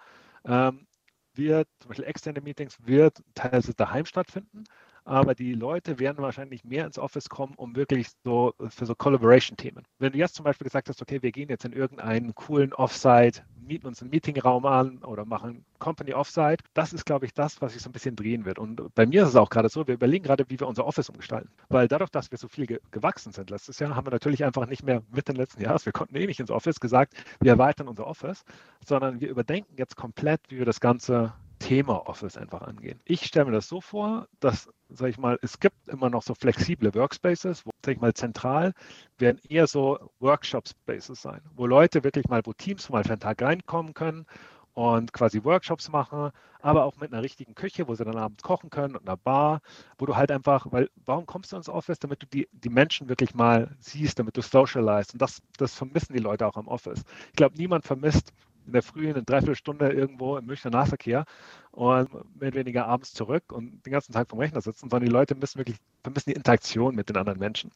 ähm, wird, zum Beispiel externe Meetings, wird teilweise daheim stattfinden. Aber die Leute werden wahrscheinlich mehr ins Office kommen, um wirklich so für so Collaboration-Themen. Wenn du jetzt zum Beispiel gesagt hast, okay, wir gehen jetzt in irgendeinen coolen Offsite, mieten uns einen Meetingraum an oder machen Company Offsite, das ist, glaube ich, das, was sich so ein bisschen drehen wird. Und bei mir ist es auch gerade so, wir überlegen gerade, wie wir unser Office umgestalten. Weil dadurch, dass wir so viel ge gewachsen sind letztes Jahr, haben wir natürlich einfach nicht mehr mit den letzten Jahres, wir konnten eh nicht ins Office, gesagt, wir erweitern unser Office, sondern wir überdenken jetzt komplett, wie wir das Ganze Thema Office einfach angehen. Ich stelle mir das so vor, dass, sage ich mal, es gibt immer noch so flexible Workspaces, wo, sage ich mal, zentral werden eher so Workshop-Spaces sein, wo Leute wirklich mal, wo Teams mal für einen Tag reinkommen können und quasi Workshops machen, aber auch mit einer richtigen Küche, wo sie dann abends kochen können und einer Bar, wo du halt einfach, weil warum kommst du ins Office, damit du die, die Menschen wirklich mal siehst, damit du socialized und das, das vermissen die Leute auch im Office. Ich glaube, niemand vermisst in der Früh eine Dreiviertelstunde irgendwo im Münchner Nahverkehr und mehr oder weniger abends zurück und den ganzen Tag vom Rechner sitzen, sondern die Leute müssen wirklich vermissen die Interaktion mit den anderen Menschen.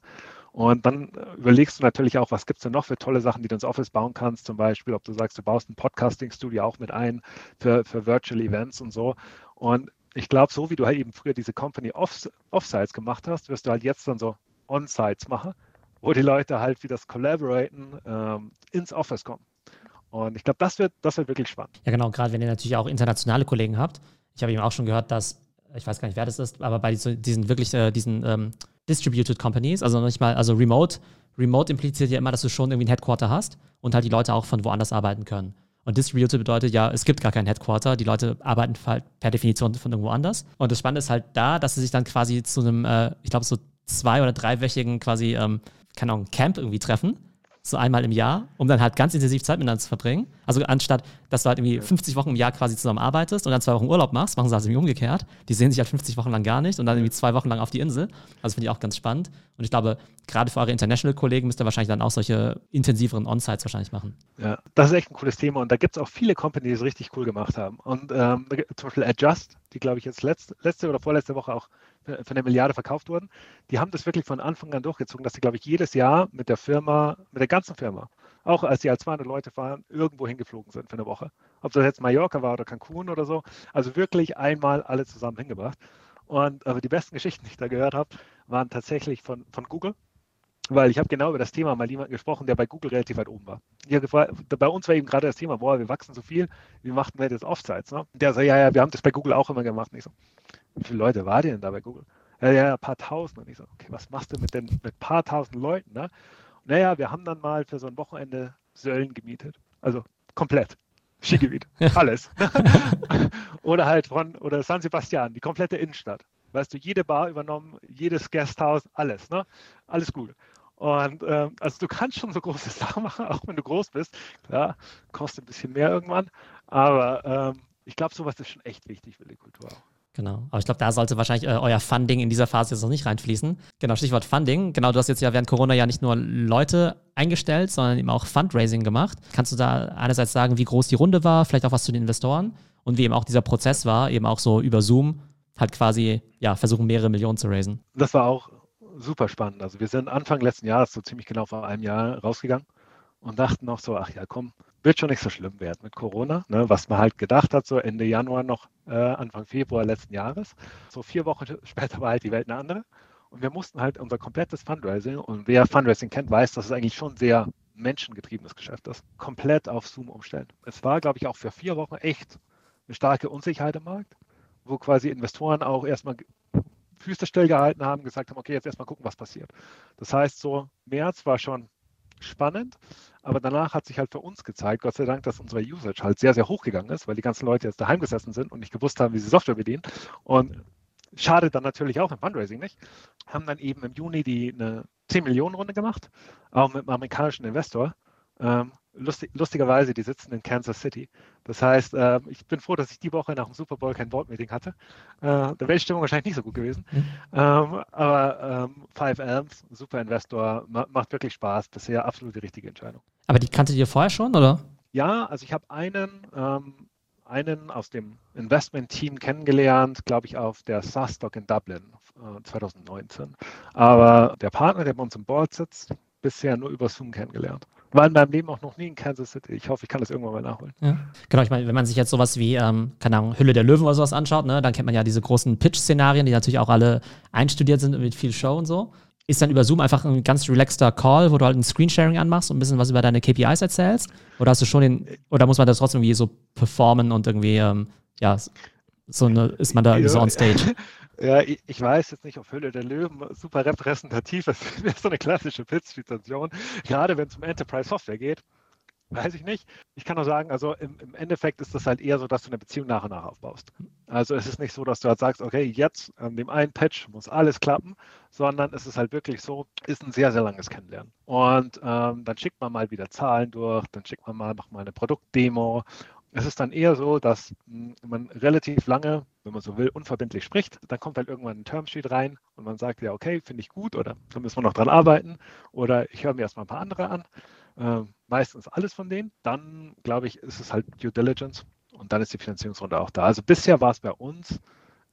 Und dann überlegst du natürlich auch, was gibt es denn noch für tolle Sachen, die du ins Office bauen kannst. Zum Beispiel, ob du sagst, du baust ein Podcasting-Studio auch mit ein für, für Virtual Events und so. Und ich glaube, so wie du halt eben früher diese Company Off Offsites gemacht hast, wirst du halt jetzt dann so On-Sites machen, wo die Leute halt wie das Collaboraten ähm, ins Office kommen. Und ich glaube, das wird, das wird wirklich spannend. Ja, genau, gerade wenn ihr natürlich auch internationale Kollegen habt. Ich habe eben auch schon gehört, dass, ich weiß gar nicht, wer das ist, aber bei diesen wirklich, äh, diesen ähm, Distributed Companies, also nicht mal, also Remote, Remote impliziert ja immer, dass du schon irgendwie ein Headquarter hast und halt die Leute auch von woanders arbeiten können. Und Distributed bedeutet ja, es gibt gar kein Headquarter, die Leute arbeiten halt per Definition von irgendwo anders. Und das Spannende ist halt da, dass sie sich dann quasi zu einem, äh, ich glaube, so zwei- oder dreiwöchigen quasi, ähm, keine Ahnung, Camp irgendwie treffen so einmal im Jahr, um dann halt ganz intensiv Zeit miteinander zu verbringen. Also anstatt, dass du halt irgendwie 50 Wochen im Jahr quasi zusammen arbeitest und dann zwei Wochen Urlaub machst, machen sie also irgendwie umgekehrt. Die sehen sich halt 50 Wochen lang gar nicht und dann irgendwie zwei Wochen lang auf die Insel. Also finde ich auch ganz spannend. Und ich glaube, gerade für eure International-Kollegen müsst ihr wahrscheinlich dann auch solche intensiveren On-Sites wahrscheinlich machen. Ja, das ist echt ein cooles Thema und da gibt es auch viele Companies, die es richtig cool gemacht haben. Und ähm, zum Beispiel Adjust, die glaube ich jetzt letzte, letzte oder vorletzte Woche auch für eine Milliarde verkauft wurden, die haben das wirklich von Anfang an durchgezogen, dass sie, glaube ich, jedes Jahr mit der Firma, mit der ganzen Firma, auch als sie als 200 Leute fahren, irgendwo hingeflogen sind für eine Woche. Ob das jetzt Mallorca war oder Cancun oder so. Also wirklich einmal alle zusammen hingebracht. Und aber die besten Geschichten, die ich da gehört habe, waren tatsächlich von, von Google. Weil ich habe genau über das Thema mal jemanden gesprochen, der bei Google relativ weit oben war. Gefragt, bei uns war eben gerade das Thema, boah, wir wachsen so viel, wie machten wir das Offsites? Ne? Der sagt, ja, ja, wir haben das bei Google auch immer gemacht. Und ich so, wie viele Leute war denn da bei Google? Ja, ja, ein paar tausend. Und ich so, okay, was machst du mit den mit paar tausend Leuten? Ne? Naja, wir haben dann mal für so ein Wochenende Söllen gemietet. Also komplett. Skigebiet. Alles. oder halt von, oder San Sebastian, die komplette Innenstadt. Weißt du, jede Bar übernommen, jedes Gasthaus, alles, ne? Alles gut. Und ähm, also du kannst schon so große Sachen machen, auch wenn du groß bist. Klar, kostet ein bisschen mehr irgendwann. Aber ähm, ich glaube, sowas ist schon echt wichtig für die Kultur auch. Genau. Aber ich glaube, da sollte wahrscheinlich äh, euer Funding in dieser Phase jetzt noch nicht reinfließen. Genau, Stichwort Funding. Genau, du hast jetzt ja während Corona ja nicht nur Leute eingestellt, sondern eben auch Fundraising gemacht. Kannst du da einerseits sagen, wie groß die Runde war, vielleicht auch was zu den Investoren und wie eben auch dieser Prozess war, eben auch so über Zoom halt quasi, ja, versuchen mehrere Millionen zu raisen? Das war auch super spannend. Also wir sind Anfang letzten Jahres, so ziemlich genau vor einem Jahr, rausgegangen und dachten noch so, ach ja, komm, wird schon nicht so schlimm werden mit Corona, ne, was man halt gedacht hat, so Ende Januar noch, äh, Anfang Februar letzten Jahres. So vier Wochen später war halt die Welt eine andere. Und wir mussten halt unser komplettes Fundraising, und wer Fundraising kennt, weiß, dass es eigentlich schon sehr menschengetriebenes Geschäft ist, komplett auf Zoom umstellen. Es war, glaube ich, auch für vier Wochen echt eine starke Unsicherheit im Markt, wo quasi Investoren auch erstmal Füße stillgehalten haben, gesagt haben, okay, jetzt erstmal gucken, was passiert. Das heißt, so März war schon spannend, aber danach hat sich halt für uns gezeigt, Gott sei Dank, dass unsere Usage halt sehr, sehr hoch gegangen ist, weil die ganzen Leute jetzt daheim gesessen sind und nicht gewusst haben, wie sie Software bedienen. Und schadet dann natürlich auch im Fundraising nicht. Haben dann eben im Juni die eine 10 Millionen Runde gemacht, auch mit einem amerikanischen Investor. Ähm, lustig, lustigerweise, die sitzen in Kansas City. Das heißt, äh, ich bin froh, dass ich die Woche nach dem Super Bowl kein Board-Meeting hatte. Äh, da wäre die Stimmung wahrscheinlich nicht so gut gewesen. Mhm. Ähm, aber ähm, Five Elms, super Investor, ma macht wirklich Spaß. Bisher absolut die richtige Entscheidung. Aber die kannte ihr vorher schon, oder? Ja, also ich habe einen, ähm, einen aus dem Investment-Team kennengelernt, glaube ich, auf der SaaS-Stock in Dublin äh, 2019. Aber der Partner, der bei uns im Board sitzt, bisher nur über Zoom kennengelernt. War in meinem Leben auch noch nie in Kansas City. Ich hoffe, ich kann das irgendwann mal nachholen. Ja. Genau, ich meine, wenn man sich jetzt sowas wie, ähm, keine Ahnung, Hülle der Löwen oder sowas anschaut, ne, dann kennt man ja diese großen Pitch-Szenarien, die natürlich auch alle einstudiert sind mit viel Show und so. Ist dann über Zoom einfach ein ganz relaxter Call, wo du halt ein Screensharing anmachst und ein bisschen was über deine KPIs erzählst? Oder hast du schon den, oder muss man das trotzdem irgendwie so performen und irgendwie, ähm, ja, so eine, ist man da irgendwie so on stage? Ja, ich, weiß jetzt nicht, ob Höhle der Löwen super repräsentativ ist. Das ist so eine klassische Pitch-Situation. Gerade wenn es um Enterprise-Software geht, weiß ich nicht. Ich kann nur sagen, also im, im, Endeffekt ist das halt eher so, dass du eine Beziehung nach und nach aufbaust. Also es ist nicht so, dass du halt sagst, okay, jetzt an dem einen Patch muss alles klappen, sondern es ist halt wirklich so, ist ein sehr, sehr langes Kennenlernen. Und ähm, dann schickt man mal wieder Zahlen durch, dann schickt man mal, macht mal eine Produktdemo es ist dann eher so, dass hm, man relativ lange, wenn man so will, unverbindlich spricht. Dann kommt halt irgendwann ein Termsheet rein und man sagt, ja, okay, finde ich gut oder da müssen wir noch dran arbeiten oder ich höre mir erstmal ein paar andere an. Äh, meistens alles von denen. Dann, glaube ich, ist es halt Due Diligence und dann ist die Finanzierungsrunde auch da. Also bisher war es bei uns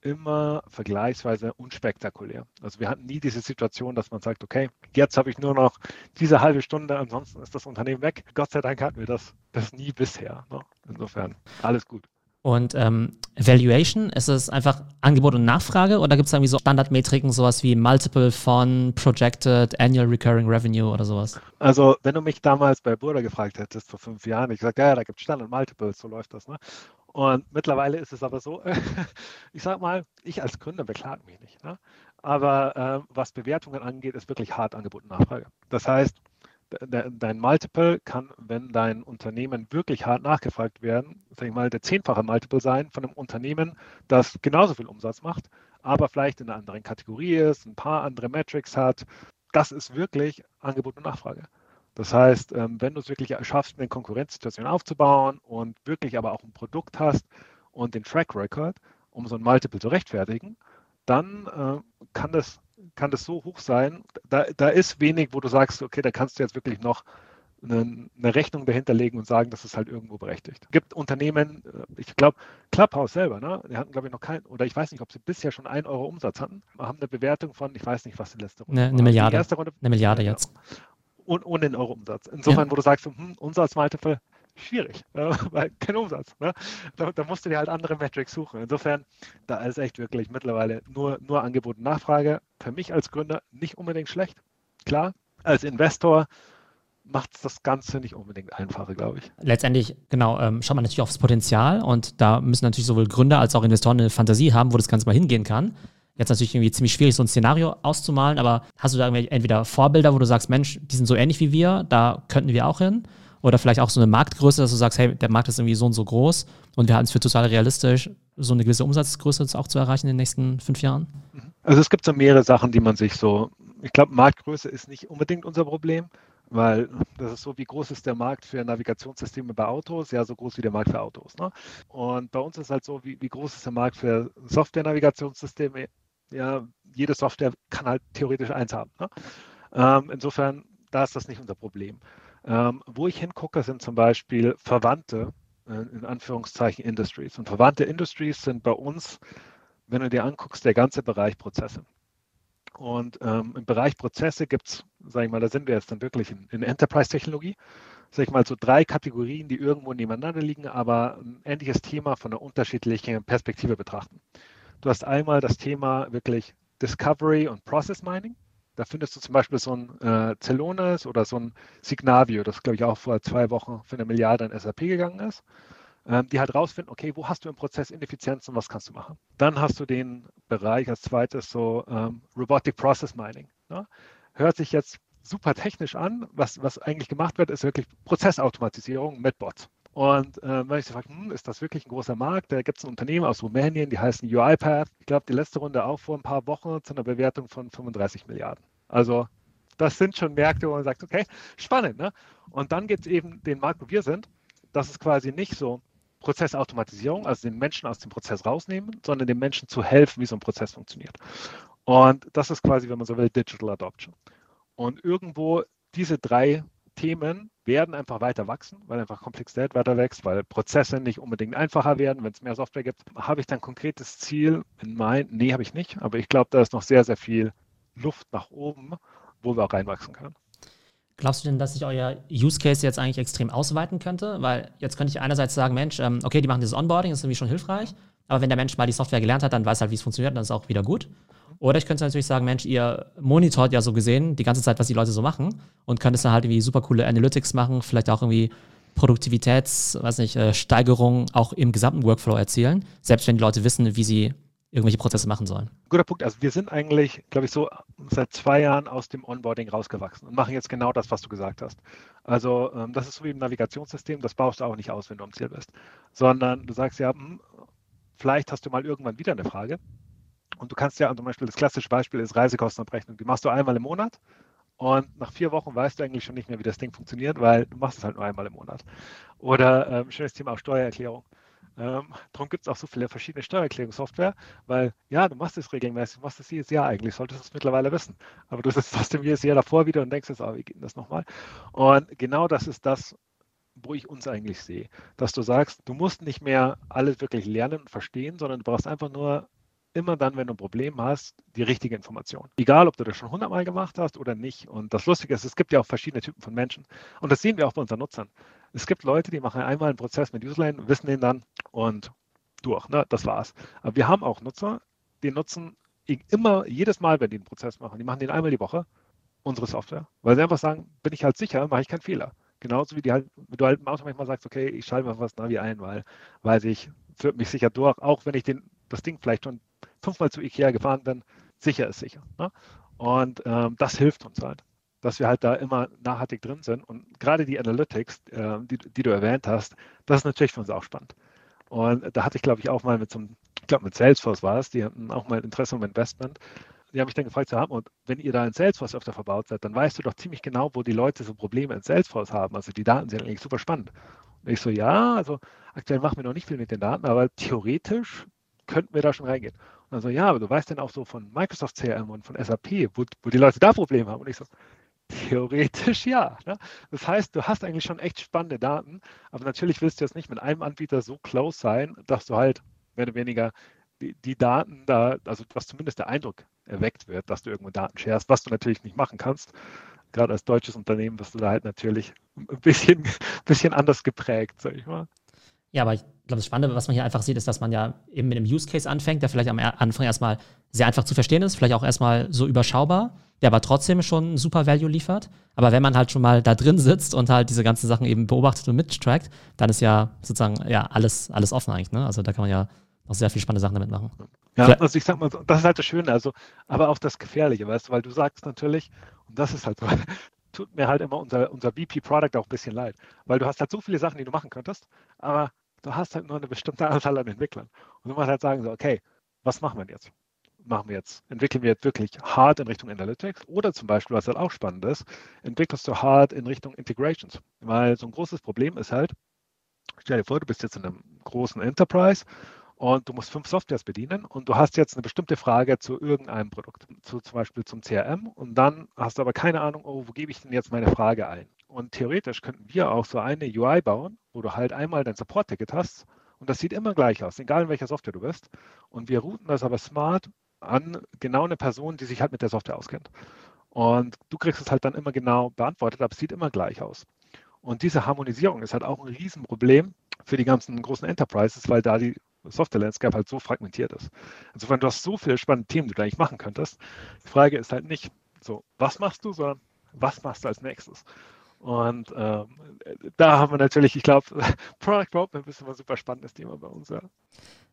immer vergleichsweise unspektakulär. Also wir hatten nie diese Situation, dass man sagt, okay, jetzt habe ich nur noch diese halbe Stunde, ansonsten ist das Unternehmen weg. Gott sei Dank hatten wir das, das nie bisher. Ne? Insofern alles gut. Und ähm, Valuation, ist es einfach Angebot und Nachfrage oder gibt es irgendwie so Standardmetriken, sowas wie Multiple von Projected Annual Recurring Revenue oder sowas? Also, wenn du mich damals bei Burda gefragt hättest vor fünf Jahren, ich gesagt, ja, da gibt es Standard Multiples, so läuft das. Ne? Und mittlerweile ist es aber so, ich sage mal, ich als Gründer beklage mich nicht. Ne? Aber äh, was Bewertungen angeht, ist wirklich hart Angebot und Nachfrage. Das heißt, dein Multiple kann, wenn dein Unternehmen wirklich hart nachgefragt werden, sag ich mal, der zehnfache Multiple sein von einem Unternehmen, das genauso viel Umsatz macht, aber vielleicht in einer anderen Kategorie ist, ein paar andere Metrics hat. Das ist wirklich Angebot und Nachfrage. Das heißt, ähm, wenn du es wirklich schaffst, eine Konkurrenzsituation aufzubauen und wirklich aber auch ein Produkt hast und den Track Record, um so ein Multiple zu rechtfertigen, dann äh, kann, das, kann das so hoch sein. Da, da ist wenig, wo du sagst, okay, da kannst du jetzt wirklich noch eine, eine Rechnung dahinter legen und sagen, das ist halt irgendwo berechtigt. Es gibt Unternehmen, äh, ich glaube, Clubhouse selber, ne? die hatten, glaube ich, noch kein, oder ich weiß nicht, ob sie bisher schon ein Euro Umsatz hatten, haben eine Bewertung von, ich weiß nicht, was die letzte Runde eine, eine Milliarde. Runde, eine Milliarde jetzt und ohne den Euro-Umsatz. Insofern, ja. wo du sagst, hm, Umsatzmultiple, schwierig, äh, weil kein Umsatz. Ne? Da, da, musst du dir halt andere Metrics suchen. Insofern, da ist echt wirklich mittlerweile nur, nur Angebot und Nachfrage. Für mich als Gründer nicht unbedingt schlecht. Klar, als Investor macht es das Ganze nicht unbedingt einfacher, glaube ich. Letztendlich, genau, ähm, schaut man natürlich aufs Potenzial und da müssen natürlich sowohl Gründer als auch Investoren eine Fantasie haben, wo das Ganze mal hingehen kann. Jetzt natürlich irgendwie ziemlich schwierig, so ein Szenario auszumalen, aber hast du da entweder Vorbilder, wo du sagst, Mensch, die sind so ähnlich wie wir, da könnten wir auch hin? Oder vielleicht auch so eine Marktgröße, dass du sagst, hey, der Markt ist irgendwie so und so groß und wir halten es für total realistisch, so eine gewisse Umsatzgröße auch zu erreichen in den nächsten fünf Jahren? Also es gibt so mehrere Sachen, die man sich so, ich glaube, Marktgröße ist nicht unbedingt unser Problem, weil das ist so, wie groß ist der Markt für Navigationssysteme bei Autos? Ja, so groß wie der Markt für Autos. Ne? Und bei uns ist halt so, wie, wie groß ist der Markt für Software-Navigationssysteme? Ja, jede Software kann halt theoretisch eins haben. Ne? Ähm, insofern, da ist das nicht unser Problem. Ähm, wo ich hingucke, sind zum Beispiel verwandte, äh, in Anführungszeichen, Industries. Und verwandte Industries sind bei uns, wenn du dir anguckst, der ganze Bereich Prozesse. Und ähm, im Bereich Prozesse gibt es, sage ich mal, da sind wir jetzt dann wirklich in, in Enterprise-Technologie, sage ich mal, so drei Kategorien, die irgendwo nebeneinander liegen, aber ein ähnliches Thema von einer unterschiedlichen Perspektive betrachten. Du hast einmal das Thema wirklich Discovery und Process Mining. Da findest du zum Beispiel so ein äh, Celonis oder so ein Signavio, das glaube ich auch vor zwei Wochen für eine Milliarde in SAP gegangen ist, ähm, die halt rausfinden, okay, wo hast du im Prozess Ineffizienzen und was kannst du machen. Dann hast du den Bereich als zweites so ähm, Robotic Process Mining. Ne? Hört sich jetzt super technisch an. Was, was eigentlich gemacht wird, ist wirklich Prozessautomatisierung mit Bots. Und äh, wenn ich so frage, hm, ist das wirklich ein großer Markt? Da gibt es ein Unternehmen aus Rumänien, die heißen UiPath. Ich glaube, die letzte Runde auch vor ein paar Wochen zu einer Bewertung von 35 Milliarden. Also das sind schon Märkte, wo man sagt, okay, spannend. Ne? Und dann gibt es eben den Markt, wo wir sind. Das ist quasi nicht so Prozessautomatisierung, also den Menschen aus dem Prozess rausnehmen, sondern den Menschen zu helfen, wie so ein Prozess funktioniert. Und das ist quasi, wenn man so will, Digital Adoption. Und irgendwo diese drei Themen werden einfach weiter wachsen, weil einfach Komplexität weiter wächst, weil Prozesse nicht unbedingt einfacher werden, wenn es mehr Software gibt. Habe ich dann konkretes Ziel in mind? Nee, habe ich nicht. Aber ich glaube, da ist noch sehr, sehr viel Luft nach oben, wo wir auch reinwachsen können. Glaubst du denn, dass sich euer Use Case jetzt eigentlich extrem ausweiten könnte? Weil jetzt könnte ich einerseits sagen, Mensch, ähm, okay, die machen dieses Onboarding, das ist irgendwie schon hilfreich, aber wenn der Mensch mal die Software gelernt hat, dann weiß halt, wie es funktioniert, dann ist es auch wieder gut. Oder ich könnte natürlich sagen, Mensch, ihr monitort ja so gesehen die ganze Zeit, was die Leute so machen und könntest dann halt irgendwie super coole Analytics machen, vielleicht auch irgendwie Produktivitäts, weiß nicht, äh, Steigerung auch im gesamten Workflow erzielen, selbst wenn die Leute wissen, wie sie irgendwelche Prozesse machen sollen. Guter Punkt. Also wir sind eigentlich, glaube ich, so seit zwei Jahren aus dem Onboarding rausgewachsen und machen jetzt genau das, was du gesagt hast. Also ähm, das ist so wie im Navigationssystem, das baust du auch nicht aus, wenn du am Ziel bist, sondern du sagst ja, hm, vielleicht hast du mal irgendwann wieder eine Frage und du kannst ja zum Beispiel, das klassische Beispiel ist Reisekostenabrechnung, die machst du einmal im Monat und nach vier Wochen weißt du eigentlich schon nicht mehr, wie das Ding funktioniert, weil du machst es halt nur einmal im Monat. Oder ähm, schönes Thema auch Steuererklärung. Ähm, darum gibt es auch so viele verschiedene Steuererklärungssoftware, weil ja, du machst es regelmäßig, du machst es jedes Jahr eigentlich, solltest du es mittlerweile wissen. Aber du sitzt trotzdem jedes Jahr davor wieder und denkst jetzt, oh, wie geht denn das nochmal? Und genau das ist das, wo ich uns eigentlich sehe, dass du sagst, du musst nicht mehr alles wirklich lernen und verstehen, sondern du brauchst einfach nur immer dann, wenn du ein Problem hast, die richtige Information. Egal, ob du das schon hundertmal gemacht hast oder nicht. Und das Lustige ist, es gibt ja auch verschiedene Typen von Menschen. Und das sehen wir auch bei unseren Nutzern. Es gibt Leute, die machen einmal einen Prozess mit Userlane, wissen den dann und durch. Ne? Das war's. Aber wir haben auch Nutzer, die nutzen immer, jedes Mal, wenn die einen Prozess machen, die machen den einmal die Woche, unsere Software. Weil sie einfach sagen, bin ich halt sicher, mache ich keinen Fehler. Genauso wie die halt, du halt im Auto manchmal sagst, okay, ich schalte mal was Navi ein, weil weiß ich, führt mich sicher durch, auch wenn ich den, das Ding vielleicht schon fünfmal zu Ikea gefahren bin, sicher ist sicher. Ne? Und ähm, das hilft uns halt, dass wir halt da immer nachhaltig drin sind. Und gerade die Analytics, äh, die, die, du erwähnt hast, das ist natürlich für uns auch spannend. Und da hatte ich, glaube ich, auch mal mit so einem, ich glaube mit Salesforce war es, die hatten auch mal Interesse um Investment. Die haben mich dann gefragt zu haben, und wenn ihr da in Salesforce öfter verbaut seid, dann weißt du doch ziemlich genau, wo die Leute so Probleme in Salesforce haben. Also die Daten sind eigentlich super spannend. Und ich so, ja, also aktuell machen wir noch nicht viel mit den Daten, aber theoretisch könnten wir da schon reingehen. Also ja, aber du weißt denn auch so von Microsoft CRM und von SAP, wo, wo die Leute da Probleme haben. Und ich so, theoretisch ja. Ne? Das heißt, du hast eigentlich schon echt spannende Daten, aber natürlich willst du jetzt nicht mit einem Anbieter so close sein, dass du halt mehr oder weniger die, Daten da, also dass zumindest der Eindruck erweckt wird, dass du irgendwo Daten sharest, was du natürlich nicht machen kannst. Gerade als deutsches Unternehmen bist du da halt natürlich ein bisschen, bisschen anders geprägt, sag ich mal. Ja, aber ich glaube, das Spannende, was man hier einfach sieht, ist, dass man ja eben mit einem Use Case anfängt, der vielleicht am Anfang erstmal sehr einfach zu verstehen ist, vielleicht auch erstmal so überschaubar, der aber trotzdem schon super Value liefert. Aber wenn man halt schon mal da drin sitzt und halt diese ganzen Sachen eben beobachtet und mittrackt, dann ist ja sozusagen ja alles, alles offen eigentlich. Ne? Also da kann man ja noch sehr viele spannende Sachen damit machen. Ja, also ich sag mal, das ist halt das Schöne, also, aber auch das Gefährliche, weißt du, weil du sagst natürlich, und das ist halt so, tut mir halt immer unser, unser VP Product auch ein bisschen leid, weil du hast halt so viele Sachen, die du machen könntest, aber du hast halt nur eine bestimmte Anzahl an Entwicklern. Und du musst halt sagen, so, okay, was machen wir jetzt? Machen wir jetzt, entwickeln wir jetzt wirklich hart in Richtung Analytics oder zum Beispiel, was halt auch spannend ist, entwickelst du hart in Richtung Integrations. Weil so ein großes Problem ist halt, stell dir vor, du bist jetzt in einem großen Enterprise und du musst fünf Softwares bedienen und du hast jetzt eine bestimmte Frage zu irgendeinem Produkt, zu, zum Beispiel zum CRM und dann hast du aber keine Ahnung, oh, wo gebe ich denn jetzt meine Frage ein? Und theoretisch könnten wir auch so eine UI bauen, wo du halt einmal dein Support-Ticket hast und das sieht immer gleich aus, egal in welcher Software du bist. Und wir routen das aber smart an genau eine Person, die sich halt mit der Software auskennt. Und du kriegst es halt dann immer genau beantwortet, aber es sieht immer gleich aus. Und diese Harmonisierung ist halt auch ein Riesenproblem für die ganzen großen Enterprises, weil da die Software-Landscape halt so fragmentiert ist. Insofern, du hast so viele spannende Themen, die du eigentlich machen könntest. Die Frage ist halt nicht so, was machst du, sondern was machst du als nächstes? Und ähm, da haben wir natürlich, ich glaube, Product Roadmap ist immer ein super spannendes Thema bei uns. Ja.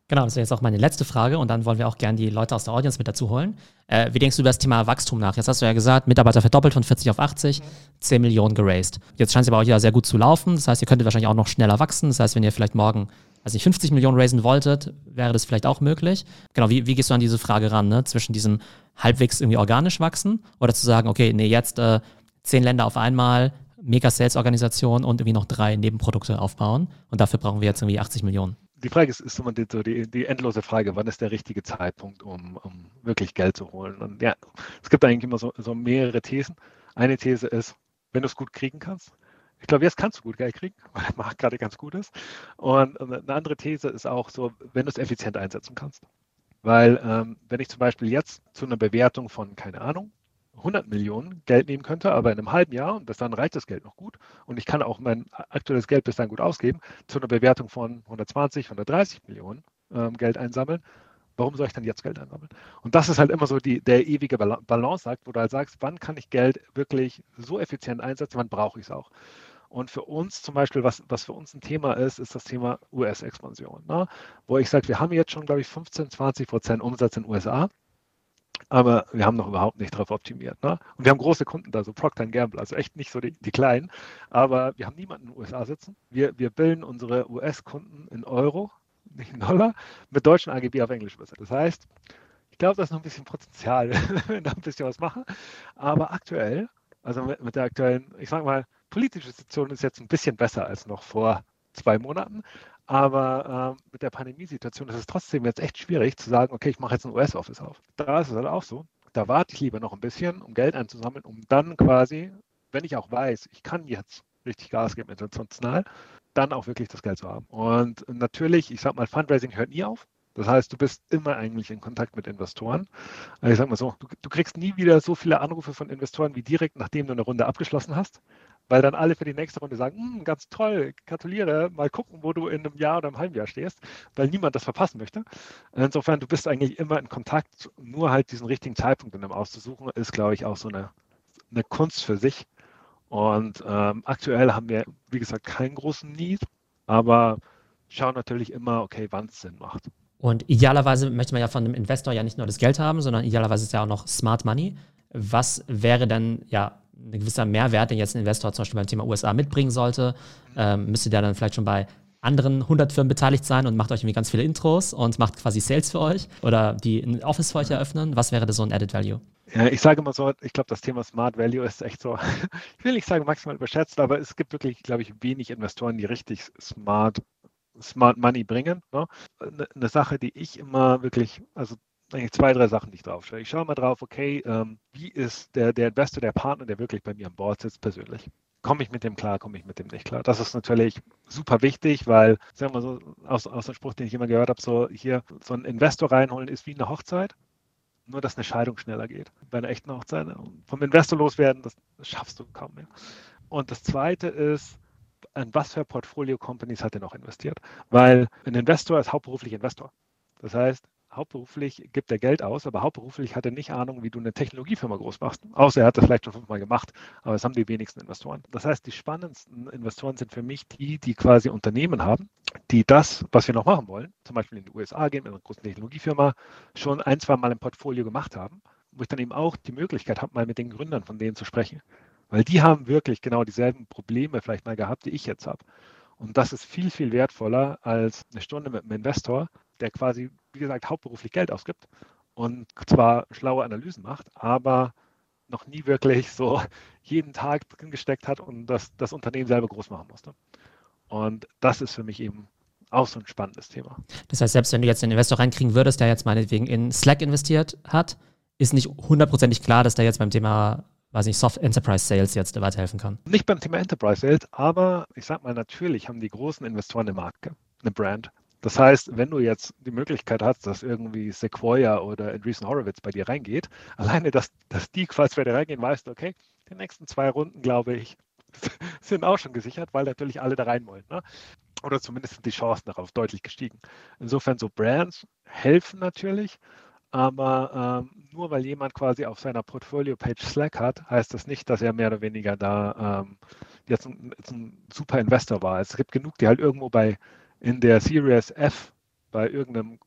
Genau, das wäre jetzt auch meine letzte Frage und dann wollen wir auch gerne die Leute aus der Audience mit dazu holen. Äh, wie denkst du über das Thema Wachstum nach? Jetzt hast du ja gesagt, Mitarbeiter verdoppelt von 40 auf 80, 10 Millionen geraced. Jetzt scheint es aber auch ja sehr gut zu laufen. Das heißt, ihr könntet wahrscheinlich auch noch schneller wachsen. Das heißt, wenn ihr vielleicht morgen, weiß nicht, 50 Millionen raisen wolltet, wäre das vielleicht auch möglich. Genau, wie, wie gehst du an diese Frage ran, ne? zwischen diesem halbwegs irgendwie organisch wachsen oder zu sagen, okay, nee, jetzt äh, zehn Länder auf einmal, Mega-Sales-Organisation und irgendwie noch drei Nebenprodukte aufbauen. Und dafür brauchen wir jetzt irgendwie 80 Millionen. Die Frage ist, ist immer die, die, die, endlose Frage, wann ist der richtige Zeitpunkt, um, um, wirklich Geld zu holen? Und ja, es gibt eigentlich immer so, so mehrere Thesen. Eine These ist, wenn du es gut kriegen kannst. Ich glaube, jetzt kannst du gut Geld kriegen, weil der Markt gerade ganz gut ist. Und eine andere These ist auch so, wenn du es effizient einsetzen kannst. Weil ähm, wenn ich zum Beispiel jetzt zu einer Bewertung von, keine Ahnung, 100 Millionen Geld nehmen könnte, aber in einem halben Jahr, und bis dann reicht das Geld noch gut, und ich kann auch mein aktuelles Geld bis dann gut ausgeben, zu einer Bewertung von 120, 130 Millionen ähm, Geld einsammeln, warum soll ich dann jetzt Geld einsammeln? Und das ist halt immer so die, der ewige Balanceakt, wo du halt sagst, wann kann ich Geld wirklich so effizient einsetzen, wann brauche ich es auch? Und für uns zum Beispiel, was, was für uns ein Thema ist, ist das Thema US-Expansion. Ne? Wo ich sage, wir haben jetzt schon, glaube ich, 15, 20 Prozent Umsatz in den USA aber wir haben noch überhaupt nicht darauf optimiert. Ne? Und wir haben große Kunden da, so Procter Gamble, also echt nicht so die, die, kleinen, aber wir haben niemanden in den USA sitzen. Wir, wir bilden unsere US-Kunden in Euro, Dollar, mit deutschen AGB auf Englisch übersetzt. Das heißt, ich glaube, da ist noch ein bisschen Potenzial, wenn wir da ein bisschen was machen. Aber aktuell, also mit, mit der aktuellen, ich sage mal, politische Situation ist jetzt ein bisschen besser als noch vor zwei Monaten. Aber äh, mit der Pandemiesituation ist es trotzdem jetzt echt schwierig zu sagen, okay, ich mache jetzt ein US-Office auf. Da ist es halt auch so. Da warte ich lieber noch ein bisschen, um Geld einzusammeln, um dann quasi, wenn ich auch weiß, ich kann jetzt richtig Gas geben international, dann auch wirklich das Geld zu haben. Und natürlich, ich sag mal, Fundraising hört nie auf. Das heißt, du bist immer eigentlich in Kontakt mit Investoren. Also ich sag mal so, du, du, kriegst nie wieder so viele Anrufe von Investoren wie direkt, nachdem du eine Runde abgeschlossen hast weil dann alle für die nächste Runde sagen, hm, ganz toll, gratuliere, mal gucken, wo du in einem Jahr oder einem halben Jahr stehst, weil niemand das verpassen möchte. Insofern, du bist eigentlich immer in Kontakt, nur halt diesen richtigen Zeitpunkt in dem auszusuchen, ist, glaube ich, auch so eine, eine Kunst für sich. Und ähm, aktuell haben wir, wie gesagt, keinen großen Need, aber schauen natürlich immer, okay, wann es Sinn macht. Und idealerweise möchte man ja von einem Investor ja nicht nur das Geld haben, sondern idealerweise ist ja auch noch Smart Money. Was wäre denn ja ein gewisser Mehrwert, den jetzt ein Investor zum Beispiel beim Thema USA mitbringen sollte, ähm, müsste der dann vielleicht schon bei anderen 100 Firmen beteiligt sein und macht euch irgendwie ganz viele Intros und macht quasi Sales für euch oder die ein Office für euch eröffnen. Was wäre da so ein Added Value? Ja, ich sage immer so, ich glaube, das Thema Smart Value ist echt so, ich will nicht sagen maximal überschätzt, aber es gibt wirklich, glaube ich, wenig Investoren, die richtig smart, smart Money bringen. Ne? Eine, eine Sache, die ich immer wirklich, also eigentlich zwei, drei Sachen, die ich drauf schaue. Ich schaue mal drauf, okay, ähm, wie ist der, der Investor, der Partner, der wirklich bei mir an Bord sitzt, persönlich? Komme ich mit dem klar, komme ich mit dem nicht klar? Das ist natürlich super wichtig, weil, sagen wir mal so, aus, aus dem Spruch, den ich immer gehört habe, so hier, so ein Investor reinholen ist wie eine Hochzeit, nur dass eine Scheidung schneller geht. Bei einer echten Hochzeit, vom Investor loswerden, das, das schaffst du kaum mehr. Und das zweite ist, an was für Portfolio-Companies hat er noch investiert? Weil ein Investor ist hauptberuflich Investor. Das heißt, hauptberuflich gibt er Geld aus, aber hauptberuflich hat er nicht Ahnung, wie du eine Technologiefirma groß machst. Außer er hat das vielleicht schon fünfmal gemacht, aber das haben die wenigsten Investoren. Das heißt, die spannendsten Investoren sind für mich die, die quasi Unternehmen haben, die das, was wir noch machen wollen, zum Beispiel in die USA gehen mit einer großen Technologiefirma, schon ein, zwei Mal im Portfolio gemacht haben, wo ich dann eben auch die Möglichkeit habe, mal mit den Gründern von denen zu sprechen. Weil die haben wirklich genau dieselben Probleme vielleicht mal gehabt, die ich jetzt habe. Und das ist viel, viel wertvoller als eine Stunde mit einem Investor, der quasi, wie gesagt, hauptberuflich Geld ausgibt und zwar schlaue Analysen macht, aber noch nie wirklich so jeden Tag drin gesteckt hat und das, das Unternehmen selber groß machen musste. Und das ist für mich eben auch so ein spannendes Thema. Das heißt, selbst wenn du jetzt einen Investor reinkriegen würdest, der jetzt meinetwegen in Slack investiert hat, ist nicht hundertprozentig klar, dass der jetzt beim Thema, weiß nicht, Soft Enterprise Sales jetzt weiterhelfen kann. Nicht beim Thema Enterprise Sales, aber ich sag mal, natürlich haben die großen Investoren eine Marke, eine Brand. Das heißt, wenn du jetzt die Möglichkeit hast, dass irgendwie Sequoia oder Andreessen Horowitz bei dir reingeht, alleine, dass, dass die quasi bei dir reingehen, weißt du, okay, die nächsten zwei Runden, glaube ich, sind auch schon gesichert, weil natürlich alle da rein wollen. Ne? Oder zumindest sind die Chancen darauf deutlich gestiegen. Insofern so Brands helfen natürlich, aber ähm, nur weil jemand quasi auf seiner Portfolio-Page Slack hat, heißt das nicht, dass er mehr oder weniger da ähm, jetzt, ein, jetzt ein super Investor war. Es gibt genug, die halt irgendwo bei in der Series F bei irgendeinem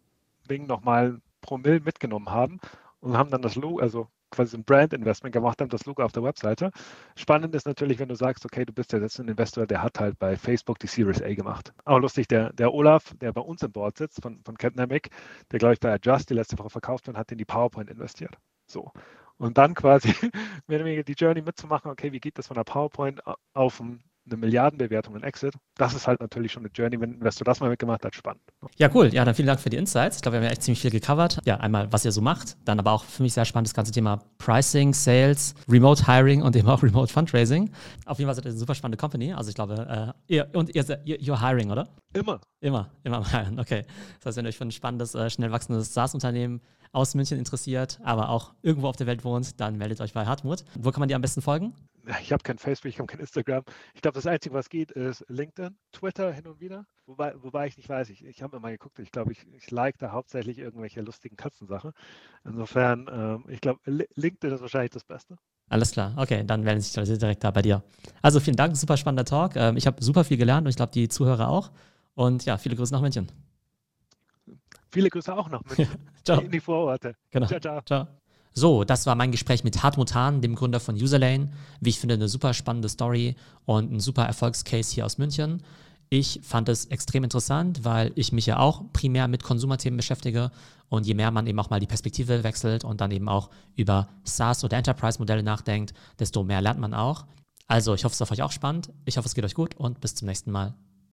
Ding nochmal Promille mitgenommen haben und haben dann das Logo, also quasi ein Brand-Investment gemacht haben, das Logo auf der Webseite. Spannend ist natürlich, wenn du sagst, okay, du bist jetzt ein Investor, der hat halt bei Facebook die Series A gemacht. Auch lustig, der, der Olaf, der bei uns im Board sitzt von, von Capnamic, der glaube ich bei Adjust die letzte Woche verkauft hat, hat in die PowerPoint investiert. So. Und dann quasi mehr oder weniger die Journey mitzumachen, okay, wie geht das von der PowerPoint auf ein eine Milliardenbewertung in Exit, das ist halt natürlich schon eine Journey, wenn ein Investor das mal mitgemacht hat, spannend. Ja, cool. Ja, dann vielen Dank für die Insights. Ich glaube, wir haben ja echt ziemlich viel gecovert. Ja, einmal, was ihr so macht, dann aber auch für mich sehr spannend das ganze Thema Pricing, Sales, Remote Hiring und eben auch Remote Fundraising. Auf jeden Fall seid ihr eine super spannende Company. Also ich glaube, äh, ihr, und ihr, ihr, you're hiring, oder? Immer. Immer, immer hiring, okay. Das heißt, wenn ihr euch für ein spannendes, äh, schnell wachsendes SaaS-Unternehmen aus München interessiert, aber auch irgendwo auf der Welt wohnt, dann meldet euch bei Hartmut. Wo kann man dir am besten folgen? Ich habe kein Facebook, ich habe kein Instagram. Ich glaube, das Einzige, was geht, ist LinkedIn, Twitter hin und wieder. Wobei, wobei ich nicht weiß, ich, ich habe mir mal geguckt, ich glaube, ich, ich like da hauptsächlich irgendwelche lustigen Katzensachen. Insofern, ähm, ich glaube, LinkedIn ist wahrscheinlich das Beste. Alles klar, okay, dann melden sich Leute direkt da bei dir. Also vielen Dank, super spannender Talk. Ähm, ich habe super viel gelernt und ich glaube, die Zuhörer auch. Und ja, viele Grüße nach München. Viele Grüße auch nach München. ciao. In die Vororte. Genau. Ciao, ciao. ciao. So, das war mein Gespräch mit Hartmut Hahn, dem Gründer von Userlane. Wie ich finde, eine super spannende Story und ein super Erfolgscase hier aus München. Ich fand es extrem interessant, weil ich mich ja auch primär mit Konsumerthemen beschäftige und je mehr man eben auch mal die Perspektive wechselt und dann eben auch über SaaS oder Enterprise-Modelle nachdenkt, desto mehr lernt man auch. Also, ich hoffe, es ist auf euch auch spannend. Ich hoffe, es geht euch gut und bis zum nächsten Mal.